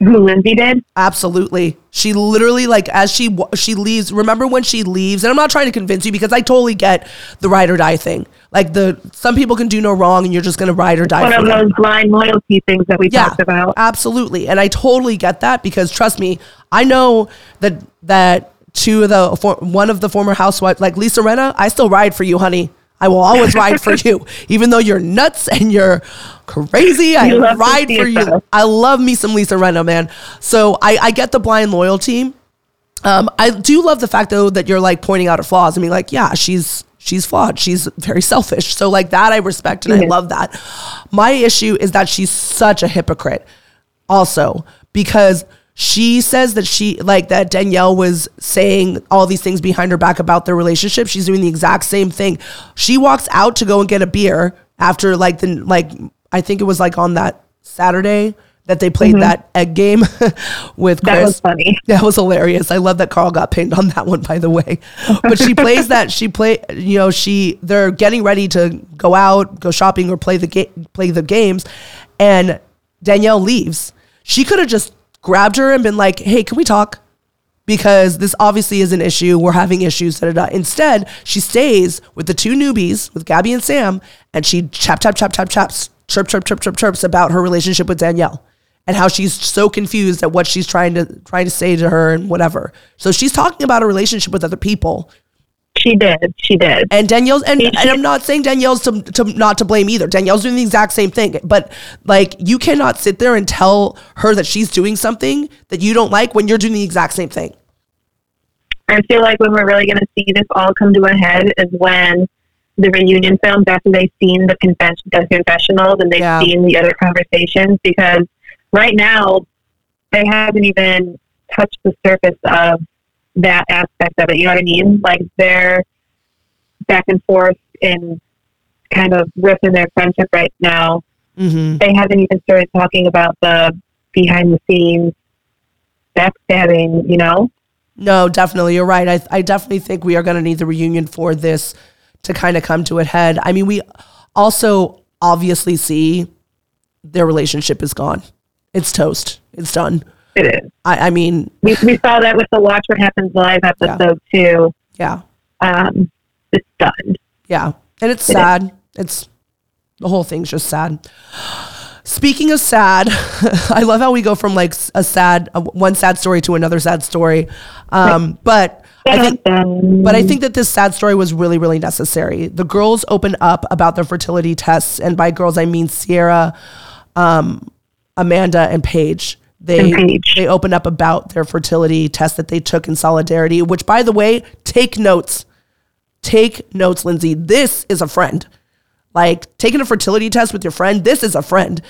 Who Lindsay did? Absolutely. She literally like as she she leaves. Remember when she leaves? And I'm not trying to convince you because I totally get the ride or die thing. Like the some people can do no wrong and you're just gonna ride or die. One of them. those blind loyalty things that we Yeah, talked about. absolutely. And I totally get that because trust me, I know that that two of the for, one of the former housewives, like Lisa Rinna, I still ride for you, honey. I will always ride for [LAUGHS] you, even though you're nuts and you're crazy. I You ride for you. I love me some Lisa Rinna, man. So I, I get the blind loyalty. Um, I do love the fact though that you're like pointing out her flaws. I mean, like, yeah, she's she's flawed. She's very selfish. So like that I respect and I Mhm. love that. My issue is that she's such a hypocrite also because she says that she like that Danielle was saying all these things behind her back about their relationship. She's doing the exact same thing. She walks out to go and get a beer after like the like I think it was like on that Saturday that they played mm-hmm. that egg game [LAUGHS] with Chris. That was funny. [LAUGHS] That was hilarious. I love that Carl got pinned on that one, by the way. [LAUGHS] But she plays that. She play. You know, she they're getting ready to go out, go shopping, or play the game, play the games, and Danielle leaves. She could have just grabbed her and been like, "Hey, can we talk?" Because this obviously is an issue. We're having issues. Da, da, da. Instead, she stays with the two newbies, with Gabby and Sam, and she chap, chap, chap, chap, chaps, chirp, chirp, chirp, chirp, chirps about her relationship with Danielle and how she's so confused at what she's trying to trying to say to her and whatever. So she's talking about a relationship with other people. She did. She did. And Danielle's and, and I'm not saying Danielle's to, to not to blame either. Danielle's doing the exact same thing. But like you cannot sit there and tell her that she's doing something that you don't like when you're doing the exact same thing. I feel like when we're really going to see this all come to a head is when the reunion films after they've seen the confession, the confessionals, and they've Yeah. seen the other conversations because right now they haven't even touched the surface of that aspect of it. You know what I mean? Like they're back and forth and kind of ripping their friendship right now. hmm They haven't even started talking about the behind the scenes backstabbing. You know? No, definitely. You're right. I, I definitely think we are going to need the reunion for this to kind of come to a head. I mean, we also obviously see their relationship is gone. It's toast. It's done. It is. I, I mean, We, we saw that with the Watch What Happens Live episode too. yeah, Um, it's done. yeah. And it's It is. sad. It's the whole thing's just sad. Speaking of sad, [LAUGHS] I love how we go from like a sad, one sad story to another sad story. Um, but I think But I think that this sad story was really, really necessary. The girls opened up about their fertility tests, and by girls I mean Ciara, um, Amanda, and Paige. They they opened up about their fertility test that they took in solidarity. Which, by the way, take notes. Take notes, Lindsay. This is a friend. Like taking a fertility test with your friend. This is a friend.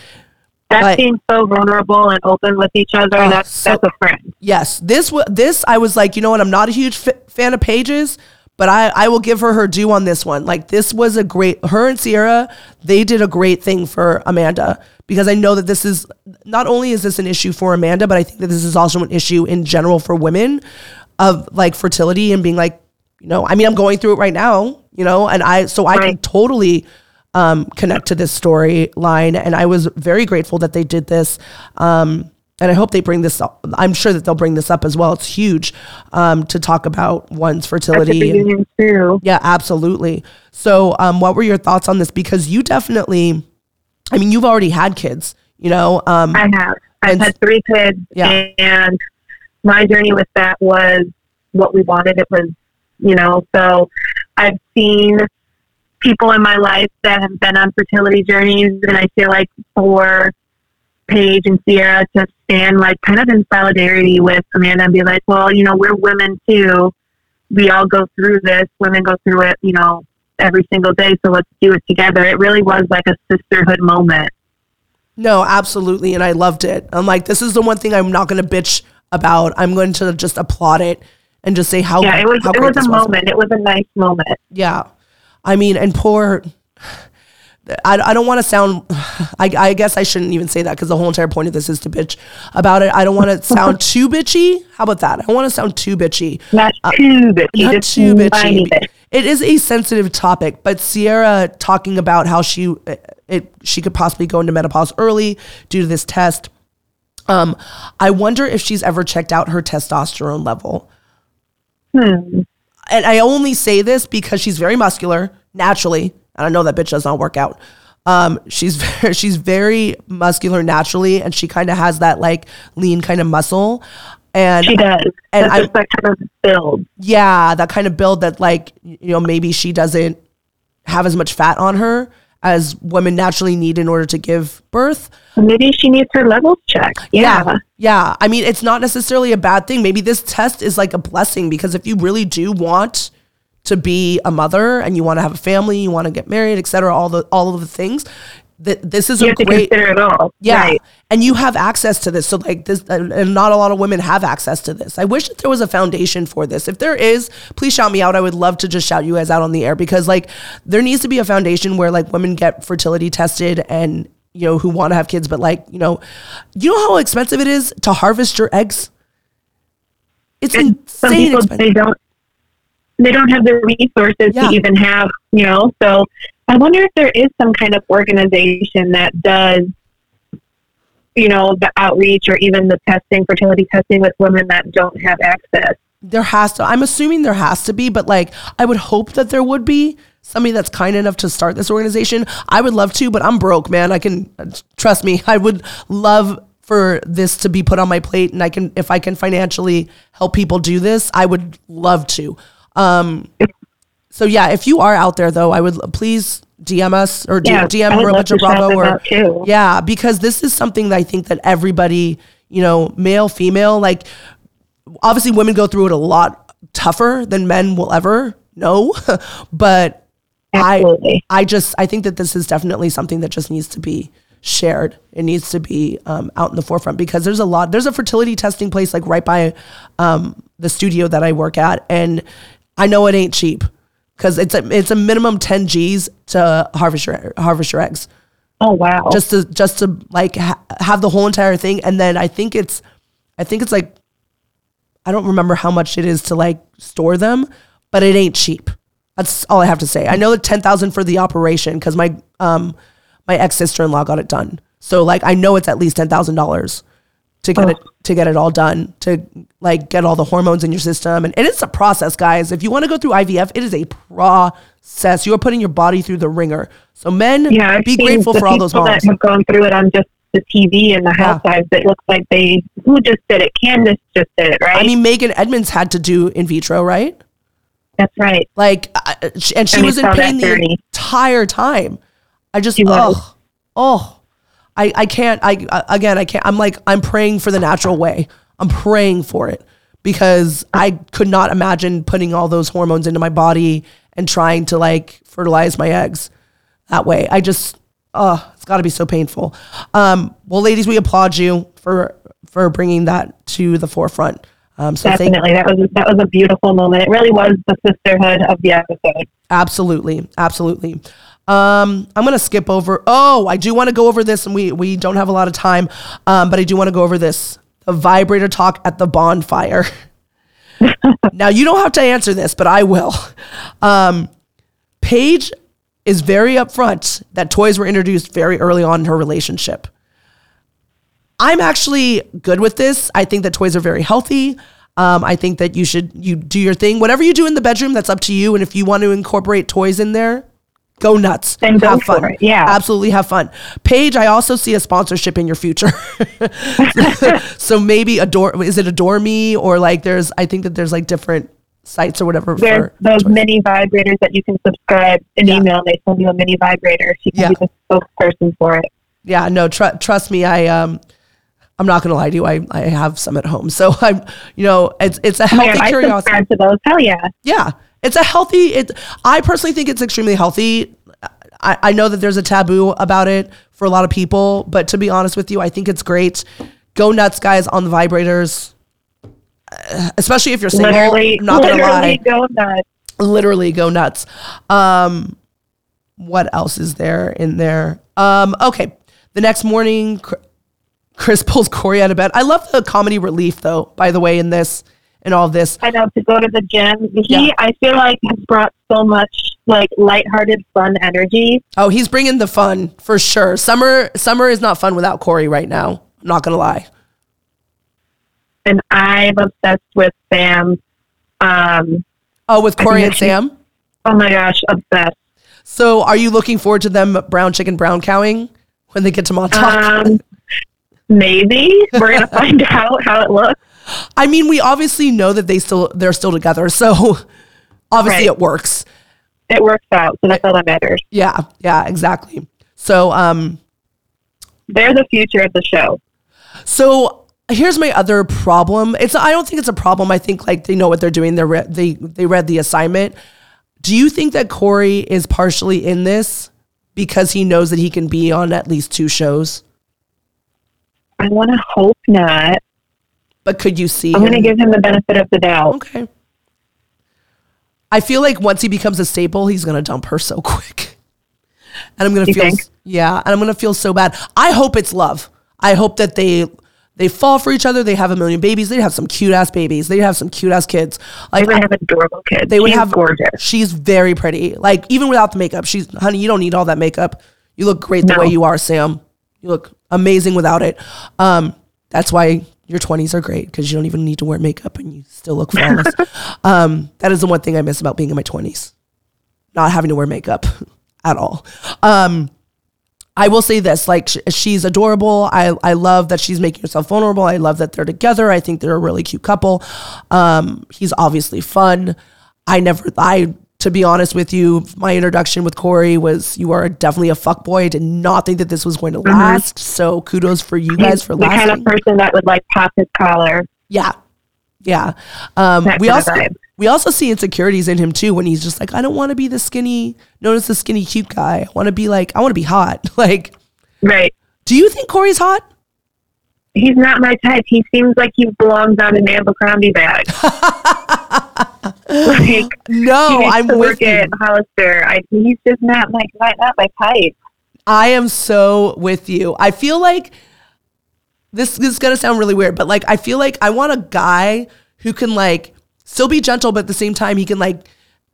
that's but- being so vulnerable and open with each other. Oh, that's so- that's a friend. Yes, this this I was like, you know what? I'm not a huge f- fan of Paige's, but I I will give her her due on this one. Like this was a great. Her and Ciara, they did a great thing for Amanda because I know that this is not only is this an issue for Amanda, but I think that this is also an issue in general for women of like fertility and being like, you know, I mean, I'm going through it right now, you know, and I so I can totally um, connect to this storyline, and I was very grateful that they did this. Um, and I hope they bring this up. I'm sure that they'll bring this up as well. It's huge um, to talk about one's fertility. and- too. yeah, absolutely. So, um, what were your thoughts on this? Because you definitely, I mean, you've already had kids, you know. Um, I have. I've had three kids, Yeah. and my journey with that was what we wanted. It was, you know, so I've seen people in my life that have been on fertility journeys, and I feel like for Paige and Ciara to stand like kind of in solidarity with Amanda and be like, well, you know, we're women too. We all go through this. Women go through it, you know, every single day. So let's do it together. It really was like a sisterhood moment. no, absolutely, and I loved it. I'm like, this is the one thing I'm not going to bitch about. I'm going to just applaud it and just say how Yeah, it was it was a moment. It was a nice moment. Yeah. I mean, and poor. I, I don't want to sound. [SIGHS] I, I guess I shouldn't even say that because the whole entire point of this is to bitch about it. I don't want to sound [LAUGHS] too bitchy. How about that? I don't want to sound too bitchy. Not too bitchy, Not too bitchy. bit. It is a sensitive topic, but Ciara talking about how she it she could possibly go into menopause early due to this test. Um, I wonder if she's ever checked out her testosterone level Hmm. and I only say this because she's very muscular naturally, and I know that bitch does not work out. Um, she's [LAUGHS] very, she's very muscular naturally, and she kind of has that like lean kind of muscle, and She does. And I- that kind of build. yeah, that kind of build that like you know maybe she doesn't have as much fat on her as women naturally need in order to give birth. Maybe she needs her levels checked. Yeah. Yeah. I mean, it's not necessarily a bad thing. Maybe this test is like a blessing because if you really do want to be a mother and you want to have a family, you want to get married, etc. all the all of the things, that this is You a have to great consider it all. yeah. Right. And you have access to this. So like this and not a lot of women have access to this. I wish that there was a foundation for this. If there is, please shout me out. I would love to just shout you guys out on the air because like there needs to be a foundation where like women get fertility tested and you know who want to have kids but like, you know, you know how expensive it is to harvest your eggs? It's And some insane people expensive. they don't they don't have the resources Yeah. to even have, you know. So I wonder if there is some kind of organization that does you know, the outreach or even the testing, fertility testing with women that don't have access. There has to. I'm assuming there has to be, but like I would hope that there would be somebody that's kind enough to start this organization. I would love to, but I'm broke, man. I can uh, trust me. [LAUGHS] I would love for this to be put on my plate, and I can if I can financially help people do this, I would love to. Um, so yeah, if you are out there though, I would please DM us or Yeah, DM would Real love Butcher to shout Bravo or yeah, because this is something that I think that everybody, you know, male, female, like obviously women go through it a lot tougher than men will ever know, [LAUGHS] but Absolutely. I I just I think that this is definitely something that just needs to be shared. It needs to be um, out in the forefront because there's a lot. There's a fertility testing place like right by um, the studio that I work at, and I know it ain't cheap because it's a it's a minimum ten G's to harvest your harvest your eggs. Oh wow. just to just to like ha- have the whole entire thing and then i think it's i think it's like i don't remember how much it is to like store them but it ain't cheap. That's all i have to say. I know that 10000 for the operation because my um my ex-sister-in-law got it done. So like i know it's at least $10000 to get oh. it to get it all done to like get all the hormones in your system and, and it's a process guys if you want to go through ivf it is a process you are putting your body through the ringer so men yeah, I've be grateful for all those moms that have gone through it on just the TV and the Yeah. housewives. It looks like they who just did it. Candace just did it, right? I mean, Meghan Edmonds had to do in vitro, right? that's right. Like, and she And was in pain the entire time. I just, oh, oh, I, I can't. I again, I can't. I'm like, I'm praying for the natural way. I'm praying for it because I could not imagine putting all those hormones into my body and trying to like fertilize my eggs that way. I just, oh, it's got to be so painful. Um, well, ladies, we applaud you for for bringing that to the forefront. Um, so thank Definitely, that was that was a beautiful moment. It really was the sisterhood of the episode. Absolutely, absolutely. Um, I'm gonna skip over. Oh, I do want to go over this, and we we don't have a lot of time, um, but I do want to go over this. The vibrator talk at the bonfire. [LAUGHS] now you don't have to answer this, but I will. Um, Paige is very upfront that toys were introduced very early on in her relationship. I'm actually good with this. I think that toys are very healthy. Um, I think that you should you do your thing. Whatever you do in the bedroom, that's up to you. And if you want to incorporate toys in there, go nuts. Then go have fun. for it, yeah. absolutely have fun. Paige, I also see a sponsorship in your future. [LAUGHS] so maybe adore is it adore me or like there's I think that there's like different sites or whatever. There's those toys. mini vibrators that you can subscribe an Yeah. email. and They send you a mini vibrator. Can Yeah. be the spokesperson for it. Yeah, no, tr- trust me, I um I'm not gonna lie to you. I, I have some at home, so I'm, you know, it's it's a Oh healthy God, I curiosity. subscribe to those. Hell yeah. Yeah, it's a healthy. It. I personally think it's extremely healthy. I, I know that there's a taboo about it for a lot of people, but to be honest with you, I think it's great. Go nuts, guys, on the vibrators, Uh, especially if you're single. Literally, not gonna literally lie, go nuts. literally go nuts. Um, what else is there in there? Um, okay, the next morning, Chris pulls Kory out of bed. I love the comedy relief, though. By the way, in this and all this, I know to go to the gym. He, Yeah. I feel like, has brought so much like lighthearted, fun energy. Oh, he's bringing the fun for sure. Summer, summer is not fun without Kory right now. I'm not gonna lie. and I'm obsessed with Sam. Um, Oh, with Kory and Sam. oh my gosh, obsessed. So, are you looking forward to them brown chicken brown cowing when they get to Montauk? Um, maybe we're gonna [LAUGHS] find out how it looks. I mean, we obviously know that they still they're still together, so [LAUGHS] obviously Right. it works. It works out, so that's all that matters. Yeah, yeah, exactly. So, um, They're the future of the show. So here's my other problem. It's I don't think it's a problem. I think like they know what they're doing. They re- they they read the assignment. Do you think that Kory is partially in this because he knows that he can be on at least two shows? I want to hope not. But could you see? I'm going to give him the benefit of the doubt. Okay. I feel like once he becomes a staple, he's gonna dump her so [LAUGHS] quick, and I'm gonna feel think? yeah, and I'm gonna feel so bad. I hope it's love. I hope that they they fall for each other. They have a million babies. They have some cute ass babies. They have some cute ass kids. Like, they would have adorable kids. they would She's have gorgeous. She's very pretty. Like even without the makeup, she's honey. You don't need all that makeup. You look great the No. way you are, Sam. You look amazing without it. Um, that's why your twenties are great because you don't even need to wear makeup and you still look flawless. [LAUGHS] um, that is the one thing I miss about being in my twenties, not having to wear makeup [LAUGHS] at all. Um, I will say this: like sh- she's adorable. I I love that she's making herself vulnerable. I love that they're together. I think they're a really cute couple. Um, he's obviously fun. I never I to be honest with you, my introduction with Kory was you are definitely a fuck boy. I did not think that this was going to last. So kudos for you guys He's for the kind of person that would like pop his collar. yeah. Yeah. Um, we also we also see insecurities in him too when he's just like, I don't want to be the skinny, known as the skinny cute guy. I want to be like, I want to be hot. [LAUGHS] Like, Right. do you think Kory's hot? He's not my type. He seems like he belongs on an Abercrombie bag. [LAUGHS] like [LAUGHS] No, I'm to with work you. at Hollister. I, he's just not like not, not my type. I am so with you. I feel like this, this is gonna sound really weird, but like I feel like I want a guy who can like still be gentle, but at the same time he can like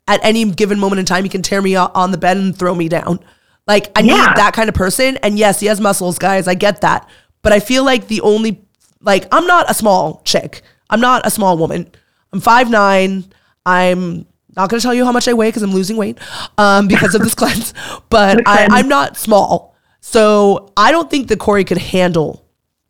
at any given moment in time he can tear me on the bed and throw me down. Like I need that kind of person. And yes, he has muscles, guys. I get that. But I feel like the only like I'm not a small chick. I'm not a small woman. I'm five nine. I'm not gonna tell you how much I weigh because I'm losing weight um, because of this [LAUGHS] cleanse. But I. I'm not small. So I don't think that Kory could handle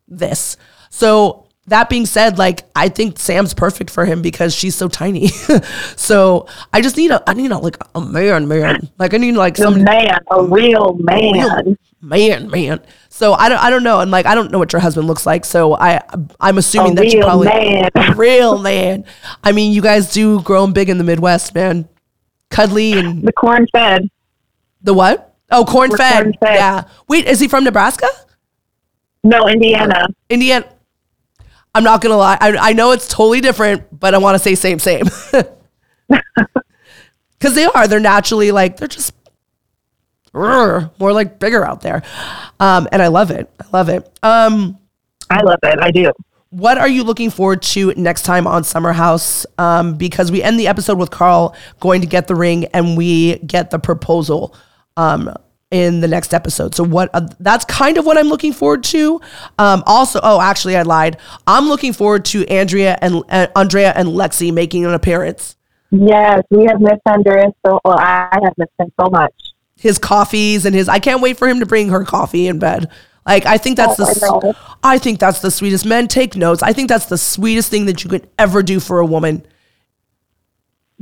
this. So that being said, like I think Sam's perfect for him because she's so tiny. [LAUGHS] so I just need a I need a like a man, man. Like I need like some man, a real man. man, man. So I don't I don't know. And like I don't know what your husband looks like. So I I'm assuming A that you real probably man. [LAUGHS] real man. I mean, you guys do grow big in the Midwest, man. Cuddly and The corn fed. the what? Oh, corn fed. corn-fed. Yeah. Wait, is he from Nebraska? No, Indiana. Indiana. I'm not gonna lie. I, I know it's totally different, but I want to say same, same. [LAUGHS] Because they are. They're naturally like they're just more like bigger out there, um, and I love it. I love it. Um, I love it. I do. what are you looking forward to next time on Summer House? Um, because we end the episode with Carl going to get the ring, and we get the proposal um, in the next episode. So what? Uh, that's kind of what I'm looking forward to. Um, also, oh, actually, I lied. I'm looking forward to Andrea and uh, Andrea and Lexi making an appearance. Yes, we have missed Andrea so well, I have missed him so much. His coffees and his. I can't wait for him to bring her coffee in bed. Like I think that's Oh, the. I. I think that's the sweetest. Men take notes. I think that's the sweetest thing that you could ever do for a woman.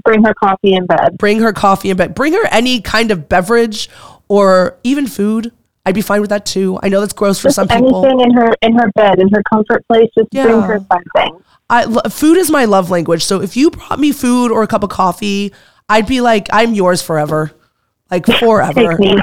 Bring her coffee in bed. bring her coffee in bed. Bring her any kind of beverage or even food. I'd be fine with that too. I know that's gross for Just some people. anything in her in her bed, in her comfort place, just Yeah. bring her something. I food is my love language. So if you brought me food or a cup of coffee, I'd be like, I'm yours forever, like [LAUGHS] forever. Take me.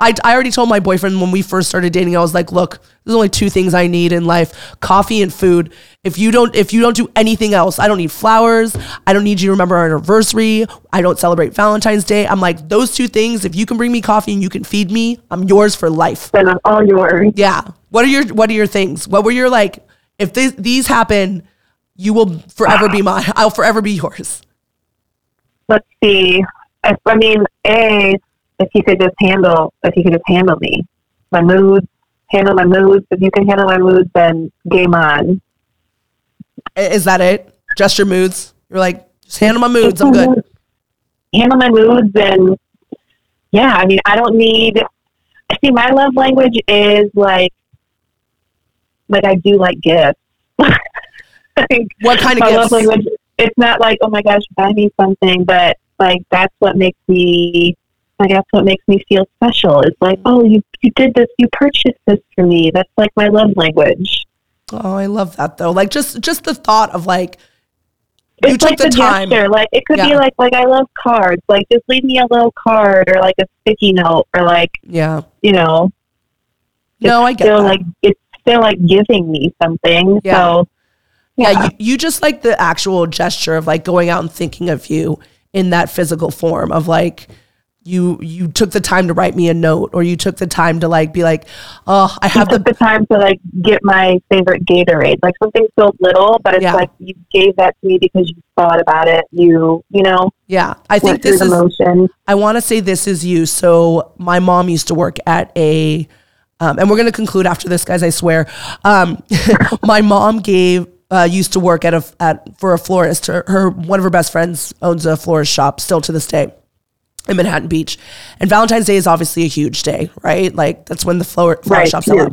I, I already told my boyfriend when we first started dating, I was like, look, there's only two things I need in life: coffee and food. If you don't, if you don't do anything else, I don't need flowers. I don't need you to remember our anniversary. I don't celebrate Valentine's Day. I'm like those two things. If you can bring me coffee and you can feed me, I'm yours for life. Then I'm all yours. Yeah. What are your What are your things? What were your like? If these these happen, you will forever be mine. I'll forever be yours. Let's see. If, I mean, a if you could just handle if you could just handle me, my moods, handle my moods. If you can handle my moods, then game on. Is that it? Just your moods? You're like, just handle my moods. I'm good. Handle my moods and yeah, I mean, I don't need. See, my love language is like, like I do like gifts. [LAUGHS] Like, What kind of my gifts? love language. It's not like, oh my gosh, buy me something, but like that's what makes me. Like that's what makes me feel special. It's like, oh, you you did this, you purchased this for me. That's like my love language. Oh, I love that though. Like just just the thought of like you it's took like the, the, time. gesture. Like it could Yeah. be like like I love cards. Like just leave me a little card or like a sticky note or like Yeah. you know. No, I get still that. like it's still like giving me something. Yeah. So yeah, you, you just like the actual gesture of like going out and thinking of you in that physical form of like you you took the time to write me a note or you took the time to like be like, oh, I have took the the time to like get my favorite Gatorade. Like something so little, but it's Yeah. like you gave that to me because you thought about it. You you know yeah. I think this is motion. I want to say this is you. So my mom used to work at a, um, and we're going to conclude after this, guys. I swear. Um, [LAUGHS] my mom gave uh, used to work at a at for a florist. Her, her one of her best friends owns a florist shop still to this day in Manhattan Beach. And Valentine's Day is obviously a huge day, right? Like that's when the flower, flower Right, shops out.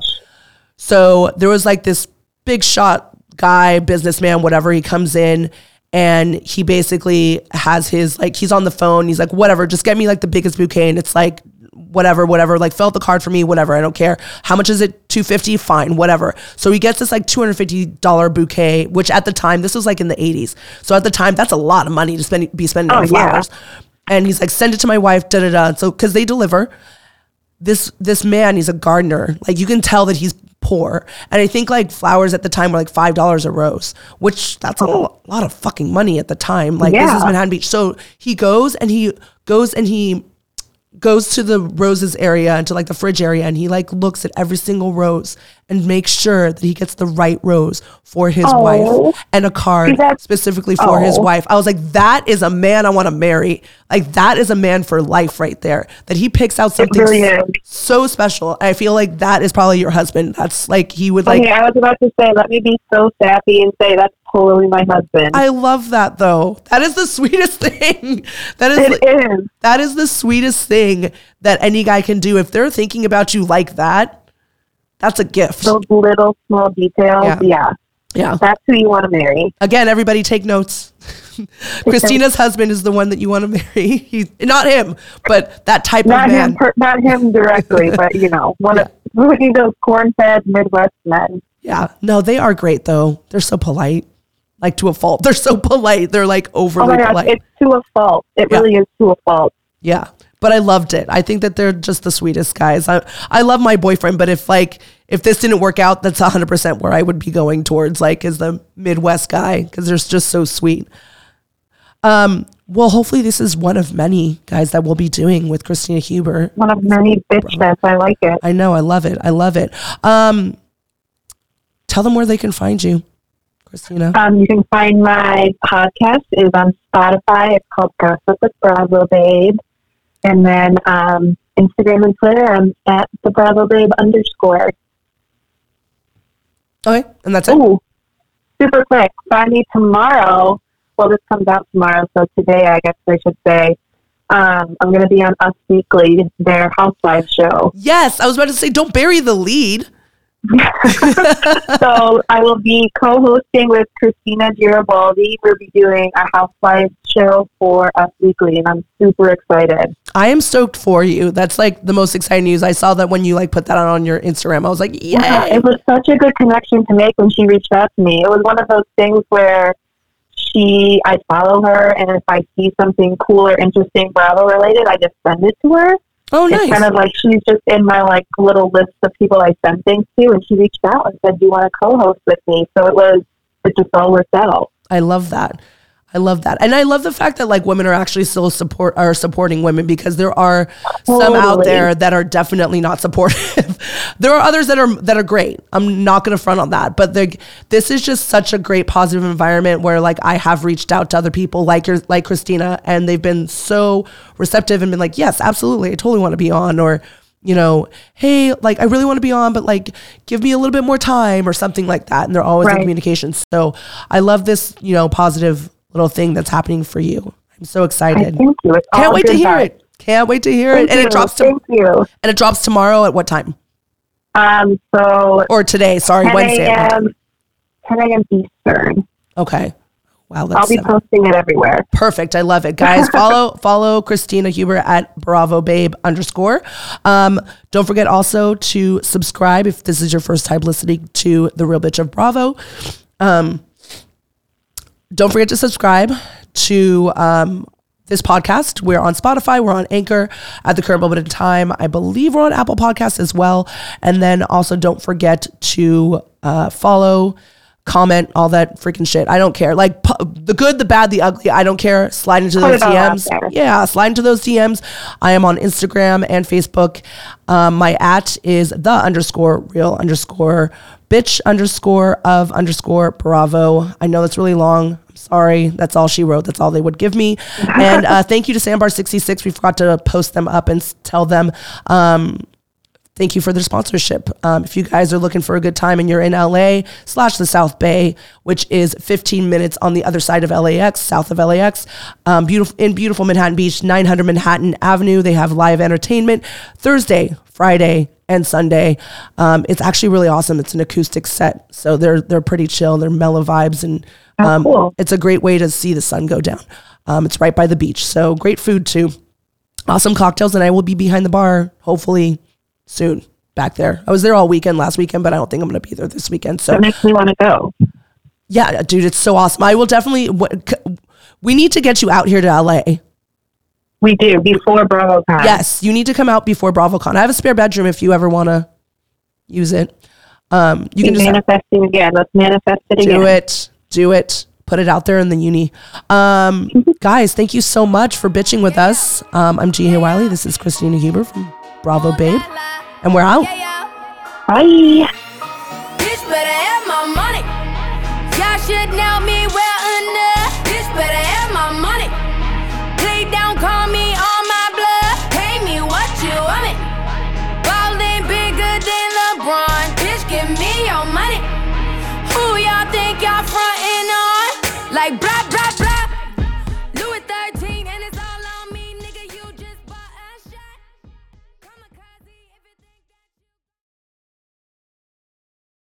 So there was like this big shot guy, businessman, whatever. He comes in and he basically has his like he's on the phone. He's like, whatever, just get me like the biggest bouquet. And it's like whatever, whatever. Like fill out the card for me, whatever. I don't care. How much is it? 250 Fine, whatever. So he gets this like $250 bouquet, which at the time, this was like in the 80s. So at the time, that's a lot of money to spend, be spending Oh, on yeah. And he's like, send it to my wife, da da da. So, cause they deliver. This this man he's a gardener. Like you can tell that he's poor. And i think like flowers at the time were like five dollars a rose which that's a lo- lot of fucking money at the time. Like this is Yeah. manhattan beach. So he goes and he goes and he goes to the roses area and to like the fridge area and he like looks at every single rose and make sure that he gets the right rose for his Oh. wife and a card That's- specifically for his Oh. wife. I was like, that is a man I want to marry. Like that is a man for life right there. That he picks out something really so special. I feel like that is probably your husband. That's like he would like okay, I was about to say, let me be so sappy and say that's totally my husband. I love that though. That is the [LAUGHS] sweetest thing. That is it is. that is the sweetest thing that any guy can do. If they're thinking about you like that, that's a gift. Those little small details. Yeah. Yeah. yeah. That's who you want to marry. Again, everybody take notes. [LAUGHS] Christina's husband is the one that you want to [LAUGHS] marry. He's not him, but that type Not of man. him, per, not him directly, [LAUGHS] but you know, one of of those corn-fed Midwest men. Yeah. No, they are great though. They're so polite. Like to a fault. They're so polite. They're like Oh overly my gosh, polite. it's to a fault. It Yeah. really is to a fault. yeah. But I loved it. I think that they're just the sweetest guys. I I love my boyfriend, but if like if this didn't work out, that's 100% where I would be going towards like is the Midwest guy cuz they're just so sweet. Um well, hopefully this is one of many guys that we'll be doing with Christina Huber. One of many bitch fests. I like it. I know, I love it. I love it. Um tell them where they can find you, Christina. Um, you can find my podcast is on Spotify. It's called Gossip with Bravo Babe. And then um, Instagram and Twitter, I'm at the Bravo Babe underscore. Okay, and that's it. Ooh, super quick. Find me tomorrow. Well, this comes out tomorrow, so today I guess I should say. Um, I'm going to be on Us Weekly, their housewives show. Yes, I was about to say don't bury the lead. [LAUGHS] so I will be co-hosting with Christina Garibaldi. We'll be doing a housewives show for Us Weekly, and I'm super excited. I am stoked for you. That's like the most exciting news. I saw that when you like put that on your Instagram. I was like, Yeah, yeah. it was such a good connection to make when she reached out to me. It was one of those things where she, I follow her, and if I see something cool or interesting Bravo related, I just send it to her. Oh, nice. It's kind of like she's just in my like little list of people I send things to, and she reached out and said, "Do you want to co-host with me?" So it was, it just all worked out. I love that. I love that. And I love the fact that like women are actually still support are supporting women because there are some out there that are definitely not supportive. [LAUGHS] there are others that are that are great. I'm not going to front on that, but the, this is just such a great positive environment where like I have reached out to other people like your like Christina and they've been so receptive and been like, "Yes, absolutely. I totally want to be on." Or you know, hey, like I really want to be on, but like give me a little bit more time or something like that. And they're always in Right. communication. So I love this, you know, positive little thing that's happening for you. I'm so I excited. thank you. It's Can't wait to hear vibes. it. Can't wait to hear Thank it. And you. it drops to, Thank you. and it drops tomorrow at what time? Um, so Or today, sorry, 10 Wednesday. a.m. 10 a.m. Eastern. Okay. Wow, I'll be seven. posting it everywhere. Perfect. I love it. [LAUGHS] Guys, follow follow Christina Huber at Bravo Babe underscore. Um, don't forget also to subscribe if this is your first time listening to The Real Bitch of Bravo. Um, don't forget to subscribe to um, this podcast. We're on Spotify, we're on Anchor at the current moment in time. I believe we're on Apple Podcasts as well. And then also don't forget to uh, follow, comment, all that freaking shit. I don't care. Like pu- the good, the bad, the ugly. I don't care. Slide into those DMs. Yeah, slide into those DMs. I am on Instagram and Facebook. Um, my at is the underscore real underscore bitch underscore of underscore bravo. I know that's really long. I'm sorry. That's all she wrote. That's all they would give me. [LAUGHS] and uh, thank you to Sandbar66. We forgot to post them up and tell them. Um, thank you for their sponsorship. Um, if you guys are looking for a good time and you're in LA slash the South Bay, which is 15 minutes on the other side of LAX, south of LAX, um, beautiful in beautiful Manhattan Beach, 900 Manhattan Avenue. They have live entertainment Thursday, Friday, and Sunday. Um, it's actually really awesome. It's an acoustic set, so they're they're pretty chill. They're mellow vibes, and um, cool. it's a great way to see the sun go down. Um, it's right by the beach, so great food too. awesome cocktails, and I will be behind the bar hopefully soon back there. I was there all weekend last weekend, but I don't think I'm going to be there this weekend. So That makes me want to go. yeah, dude, it's so awesome. I will definitely. We need to get you out here to LA. We do before BravoCon. Yes, you need to come out before BravoCon. I have a spare bedroom if you ever want to use it. Um, you can just manifesting again. Let's manifest it again. do it, do it, put it out there in the uni. Um, [LAUGHS] guys, thank you so much for bitching with us. Um, I'm G. Wiley. This is Christina Huber from Bravo Babe, and we're out. Bye.